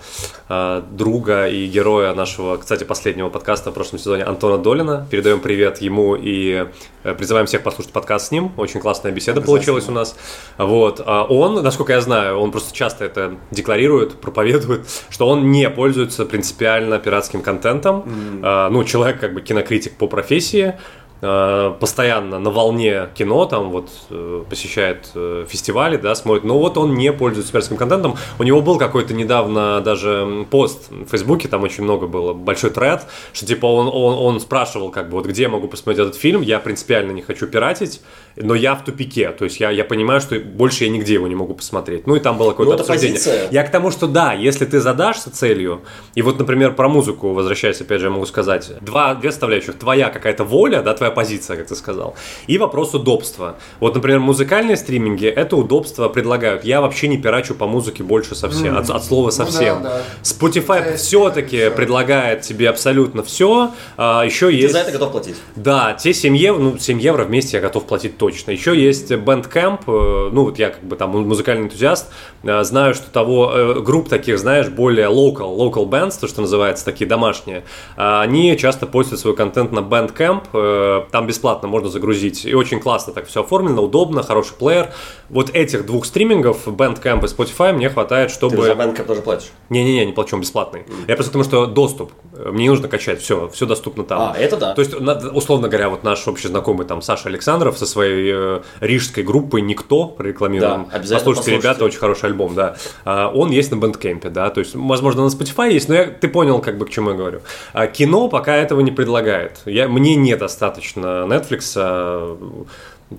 э, друга и героя нашего, кстати, последнего подкаста в прошлом сезоне Антона Долина. Передаем привет ему и э, призываем всех послушать подкаст с ним. Очень классная беседа получилась у нас. Вот. А Он, насколько я знаю, он просто часто это декларирует, проповедует, что он не пользуется принципиально пиратским контентом. А, Ну, человек как бы кинокритик по профессии, постоянно на волне кино, там вот э, посещает э, фестивали, да, смотрит, но вот он не пользуется пиратским контентом. У него был какой-то недавно даже пост в Фейсбуке, там очень много было, большой тред, что типа он, он, он спрашивал, как бы, вот где я могу посмотреть этот фильм, я принципиально не хочу пиратить, но я в тупике, то есть я, я понимаю, что больше я нигде его не могу посмотреть. Ну и там было какое-то Ну, обсуждение. позиция. Я к тому, что да, если ты задашься целью, и вот, например, про музыку, возвращаясь, опять же, я могу сказать, два, две составляющих. Твоя какая-то воля, да, твоя позиция, как ты сказал, и вопрос удобства. Вот, например, музыкальные стриминги это удобство предлагают. Я вообще не пирачу по музыке больше совсем, от, от слова совсем. Ну да, да. Spotify Да, все-таки всё. предлагает тебе абсолютно все. А, еще Ты есть... за это готов платить. Да, те 7 евро, ну, 7 евро вместе я готов платить точно. Еще есть Bandcamp, э, ну, вот я как бы там музыкальный энтузиаст, э, знаю, что того, э, групп таких, знаешь, более local, local bands, то, что называется, такие домашние, они часто постят свой контент на Bandcamp, там бесплатно можно загрузить, и очень классно так все оформлено, удобно, хороший плеер. Вот этих двух стримингов, Bandcamp и Spotify, мне хватает, Ты чтобы... за Bandcamp тоже платишь. Не-не-не, не плачу, он бесплатный. Я просто потому, что доступ, мне не нужно качать, все, все доступно там. А, это да. То есть, условно говоря, вот наш общий знакомый там Саша Александров со своей э, рижской группой «Никто» прорекламируем. Да, обязательно Послушайте, ребята, послушайте. очень хороший альбом, да. А, он есть на Бендкемпе, да, то есть, возможно, на Spotify есть, но я, ты понял, как бы, к чему я говорю. А кино пока этого не предлагает. Я, мне недостаточно Netflix, а,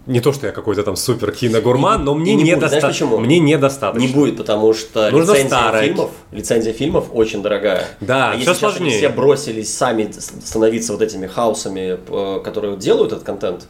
не то, что я какой-то там супер киногурман, но мне не будет. Почему? Мне недостаточно. Не будет, потому что Нужно лицензия старое. фильмов, лицензия фильмов очень дорогая. Да, а всё если сложнее. все бросились сами становиться вот этими хаусами, э, которые делают этот контент,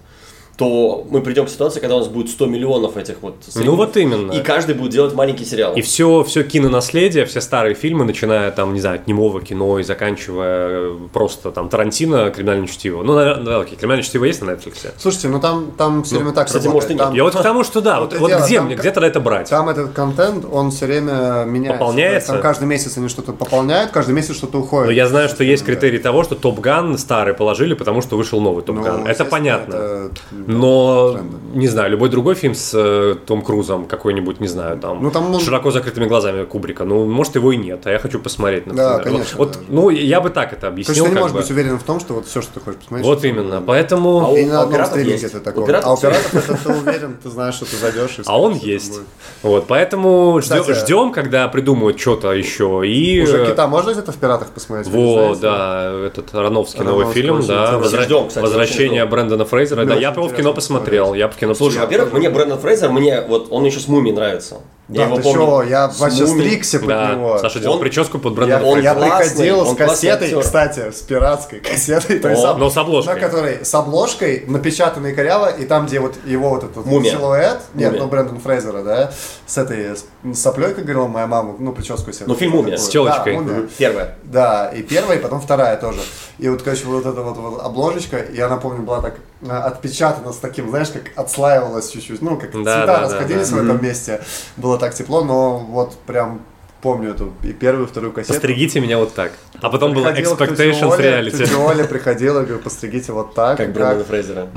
то мы придем к ситуации, когда у нас будет 100 миллионов этих вот Ну вот именно. И каждый будет делать маленький сериал. И все, все кинонаследие, все старые фильмы, начиная там, не знаю, от немого кино и заканчивая э, просто там Тарантино, криминальное чтиво. Ну, наверное, да, окей, криминальное чтиво есть на Netflix? Слушайте, ну там, там все время так кстати, работает. может, и нет. Там- Я вот к тому, что да, вот, Вот вот дело, где там мне, где тогда это брать? Там этот контент, он все время меняется. Пополняется? Там каждый месяц они что-то пополняют, каждый месяц что-то уходит. Но я знаю, что есть критерий того, что Топ Ган старый положили, потому что вышел новый Топ Ну, Ган. это естественно, понятно. это, Но, тренды. не знаю, любой другой фильм с э, Том Крузом, какой-нибудь, не знаю, там, Ну, там он- широко закрытыми глазами Кубрика, ну, может, его и нет, а я хочу посмотреть, например. Да, конечно, Вот, да. ну, я бы так это То объяснил. есть ты не можешь бы. быть уверен в том, что вот все, что ты хочешь посмотреть. Вот именно, поэтому... А у- И на одном пиратов стриминге есть. это У такое. пиратов А у пиратов это ты уверен, ты знаешь, что ты зайдешь. и А он есть. Вот, поэтому ждем, когда придумают что-то еще. И Уже кита можно где-то в пиратах посмотреть? Во, да, этот Ароновский новый фильм, да, Ждем, кстати, возвращение. Брэндона Фрейзера. Да, я его в кино посмотрел, я в кино Слушай, посмотрел. во-первых, мне Брэндон Фрейзер, мне вот он еще с Мумией нравится. Да, я его ты помню. чё, я с вообще «Мумией». стригся под Да, него. Саша делал Он- прическу под Я, Брэндона он я классный, приходил он с кассетой, классный кстати, с пиратской кассетой, той О, самой, но с обложкой. на которой с обложкой, напечатанной коряво, и там, где вот его вот этот Мумия. силуэт, нет, Мумия. ну Брэндон Фрейзера, да, с этой с соплей, как говорила моя мама, ну прическу себе. Ну, фильм «Мумия». такую. С челочкой. Да, «Мумия». Первое. Да, и первая, и потом вторая тоже. И вот, короче, вот эта вот, вот обложечка, я напомню, была так э, отпечатана с таким, знаешь, как отслаивалась чуть-чуть, ну, как Да, цвета да, да, расходились да. в этом месте. Было так тепло, но вот прям помню эту и первую, и вторую кассету. Постригите меня вот так. А потом тете Expectations Оле, Reality. тетя Оля приходила, говорю, постригите вот так. Как Брэндона Фрейзера.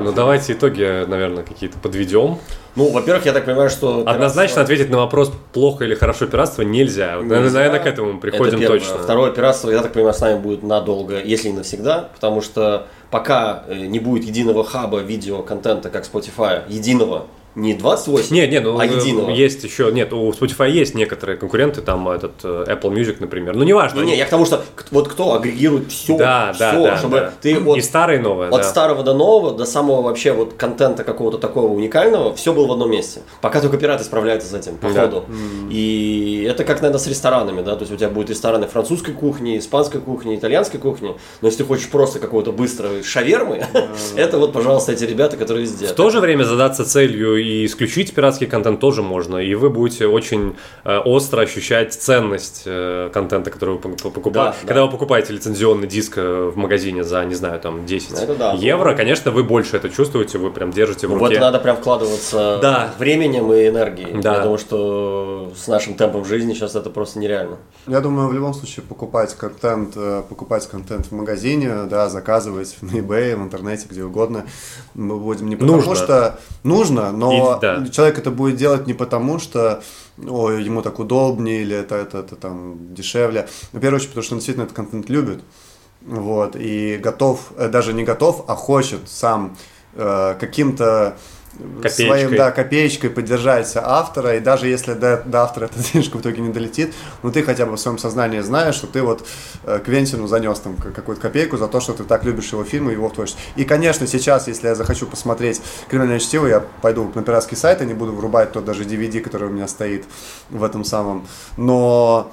Ну давайте итоги, наверное, какие-то подведем. Ну, во-первых, я так понимаю, что... Однозначно пиратство- ответить на вопрос, плохо или хорошо пиратство, нельзя. Нельзя. Наверное, к этому приходим Это точно. Второе пиратство, я так понимаю, с нами будет надолго, если не навсегда, потому что пока э, не будет единого хаба видеоконтента, как Spotify, единого, не 28, Нет, нет, ну а единого. есть еще, нет, у Spotify есть некоторые конкуренты, там этот э, Apple Music, например. Ну, неважно. Не, не, я к тому, что вот кто агрегирует все, Да, да, да, чтобы да. ты И от, старое, и новое, от да. старого до нового, до самого вообще вот контента какого-то такого уникального, все было в одном месте. Пока только пираты справляются с этим, по Да. ходу. И это как, наверное, с ресторанами, да, то есть у тебя будут рестораны французской кухни, испанской кухни, итальянской кухни, но если ты хочешь просто какого-то быстрого шавермы, это вот, пожалуйста, эти ребята, которые везде. В то же время задаться целью и исключить пиратский контент тоже можно, и вы будете очень э, остро ощущать ценность э, контента, который вы пок- покупаете. Да, Когда да. вы покупаете лицензионный диск э, в магазине за, не знаю, там 10 Это да. евро, конечно, вы больше это чувствуете, вы прям держите в Ну, руке. это надо прям вкладываться Да. временем и энергией. Да. Я думаю, что с нашим темпом жизни сейчас это просто нереально. Я думаю, в любом случае покупать контент, покупать контент в магазине, да, заказывать на eBay, в интернете, где угодно. Мы будем не потому Нужно. что нужно, но И- да. человек это будет делать не потому, что ой, ему так удобнее или это, это, это там дешевле. В первую очередь, потому что он действительно этот контент любит. Вот, и готов, э, даже не готов, а хочет сам э, каким-то Копеечкой. своим, да, копеечкой поддержать автора, и даже если до, до автора эта денежка в итоге не долетит, ну ты хотя бы в своем сознании знаешь, что ты вот э, Квентину занес там какую-то копейку за то, что ты так любишь его фильмы и его творчество. И, конечно, сейчас, если я захочу посмотреть «Криминальное чтиво», я пойду на пиратский сайт, и не буду врубать тот даже DVD, который у меня стоит в этом самом. Но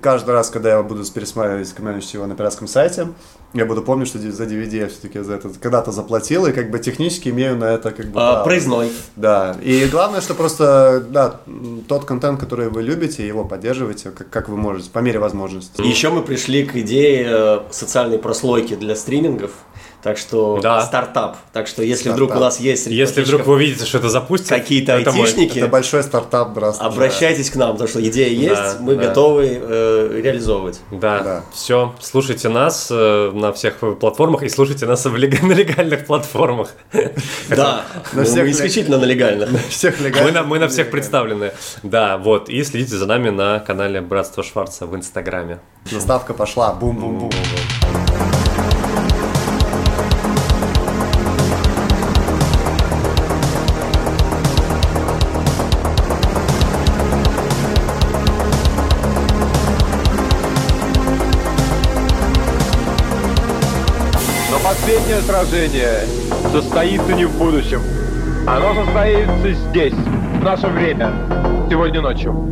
каждый раз, когда я буду пересматривать «Криминальное чтиво» на пиратском сайте, я буду помнить, что за DVD я все-таки за это когда-то заплатил, и как бы технически имею на это как бы А, проездной. Да, и главное, что просто, да, тот контент, который вы любите, его поддерживайте, как, как вы можете, по мере возможности. И еще мы пришли к идее э, социальной прослойки для стримингов. Так что Да. стартап. Так что если Стартап. вдруг у нас есть Если вдруг вы видите, что это запустится, какие-то это мой- айтишники, Это большой стартап, здравствуйте. обращайтесь к нам, потому что идея есть, Да, мы да. готовы э, реализовывать. Да, Да. все, слушайте нас э, на всех платформах и слушайте нас в лег- на легальных платформах. Да, На мы всех исключительно на легальных. Всех Мы легальных. на, мы на всех представлены. Да, вот. И следите за нами на канале Братство Шварца в Инстаграме. Заставка пошла, бум-бум-бум. Сражение состоится не в будущем. Оно состоится здесь, в наше время, сегодня ночью.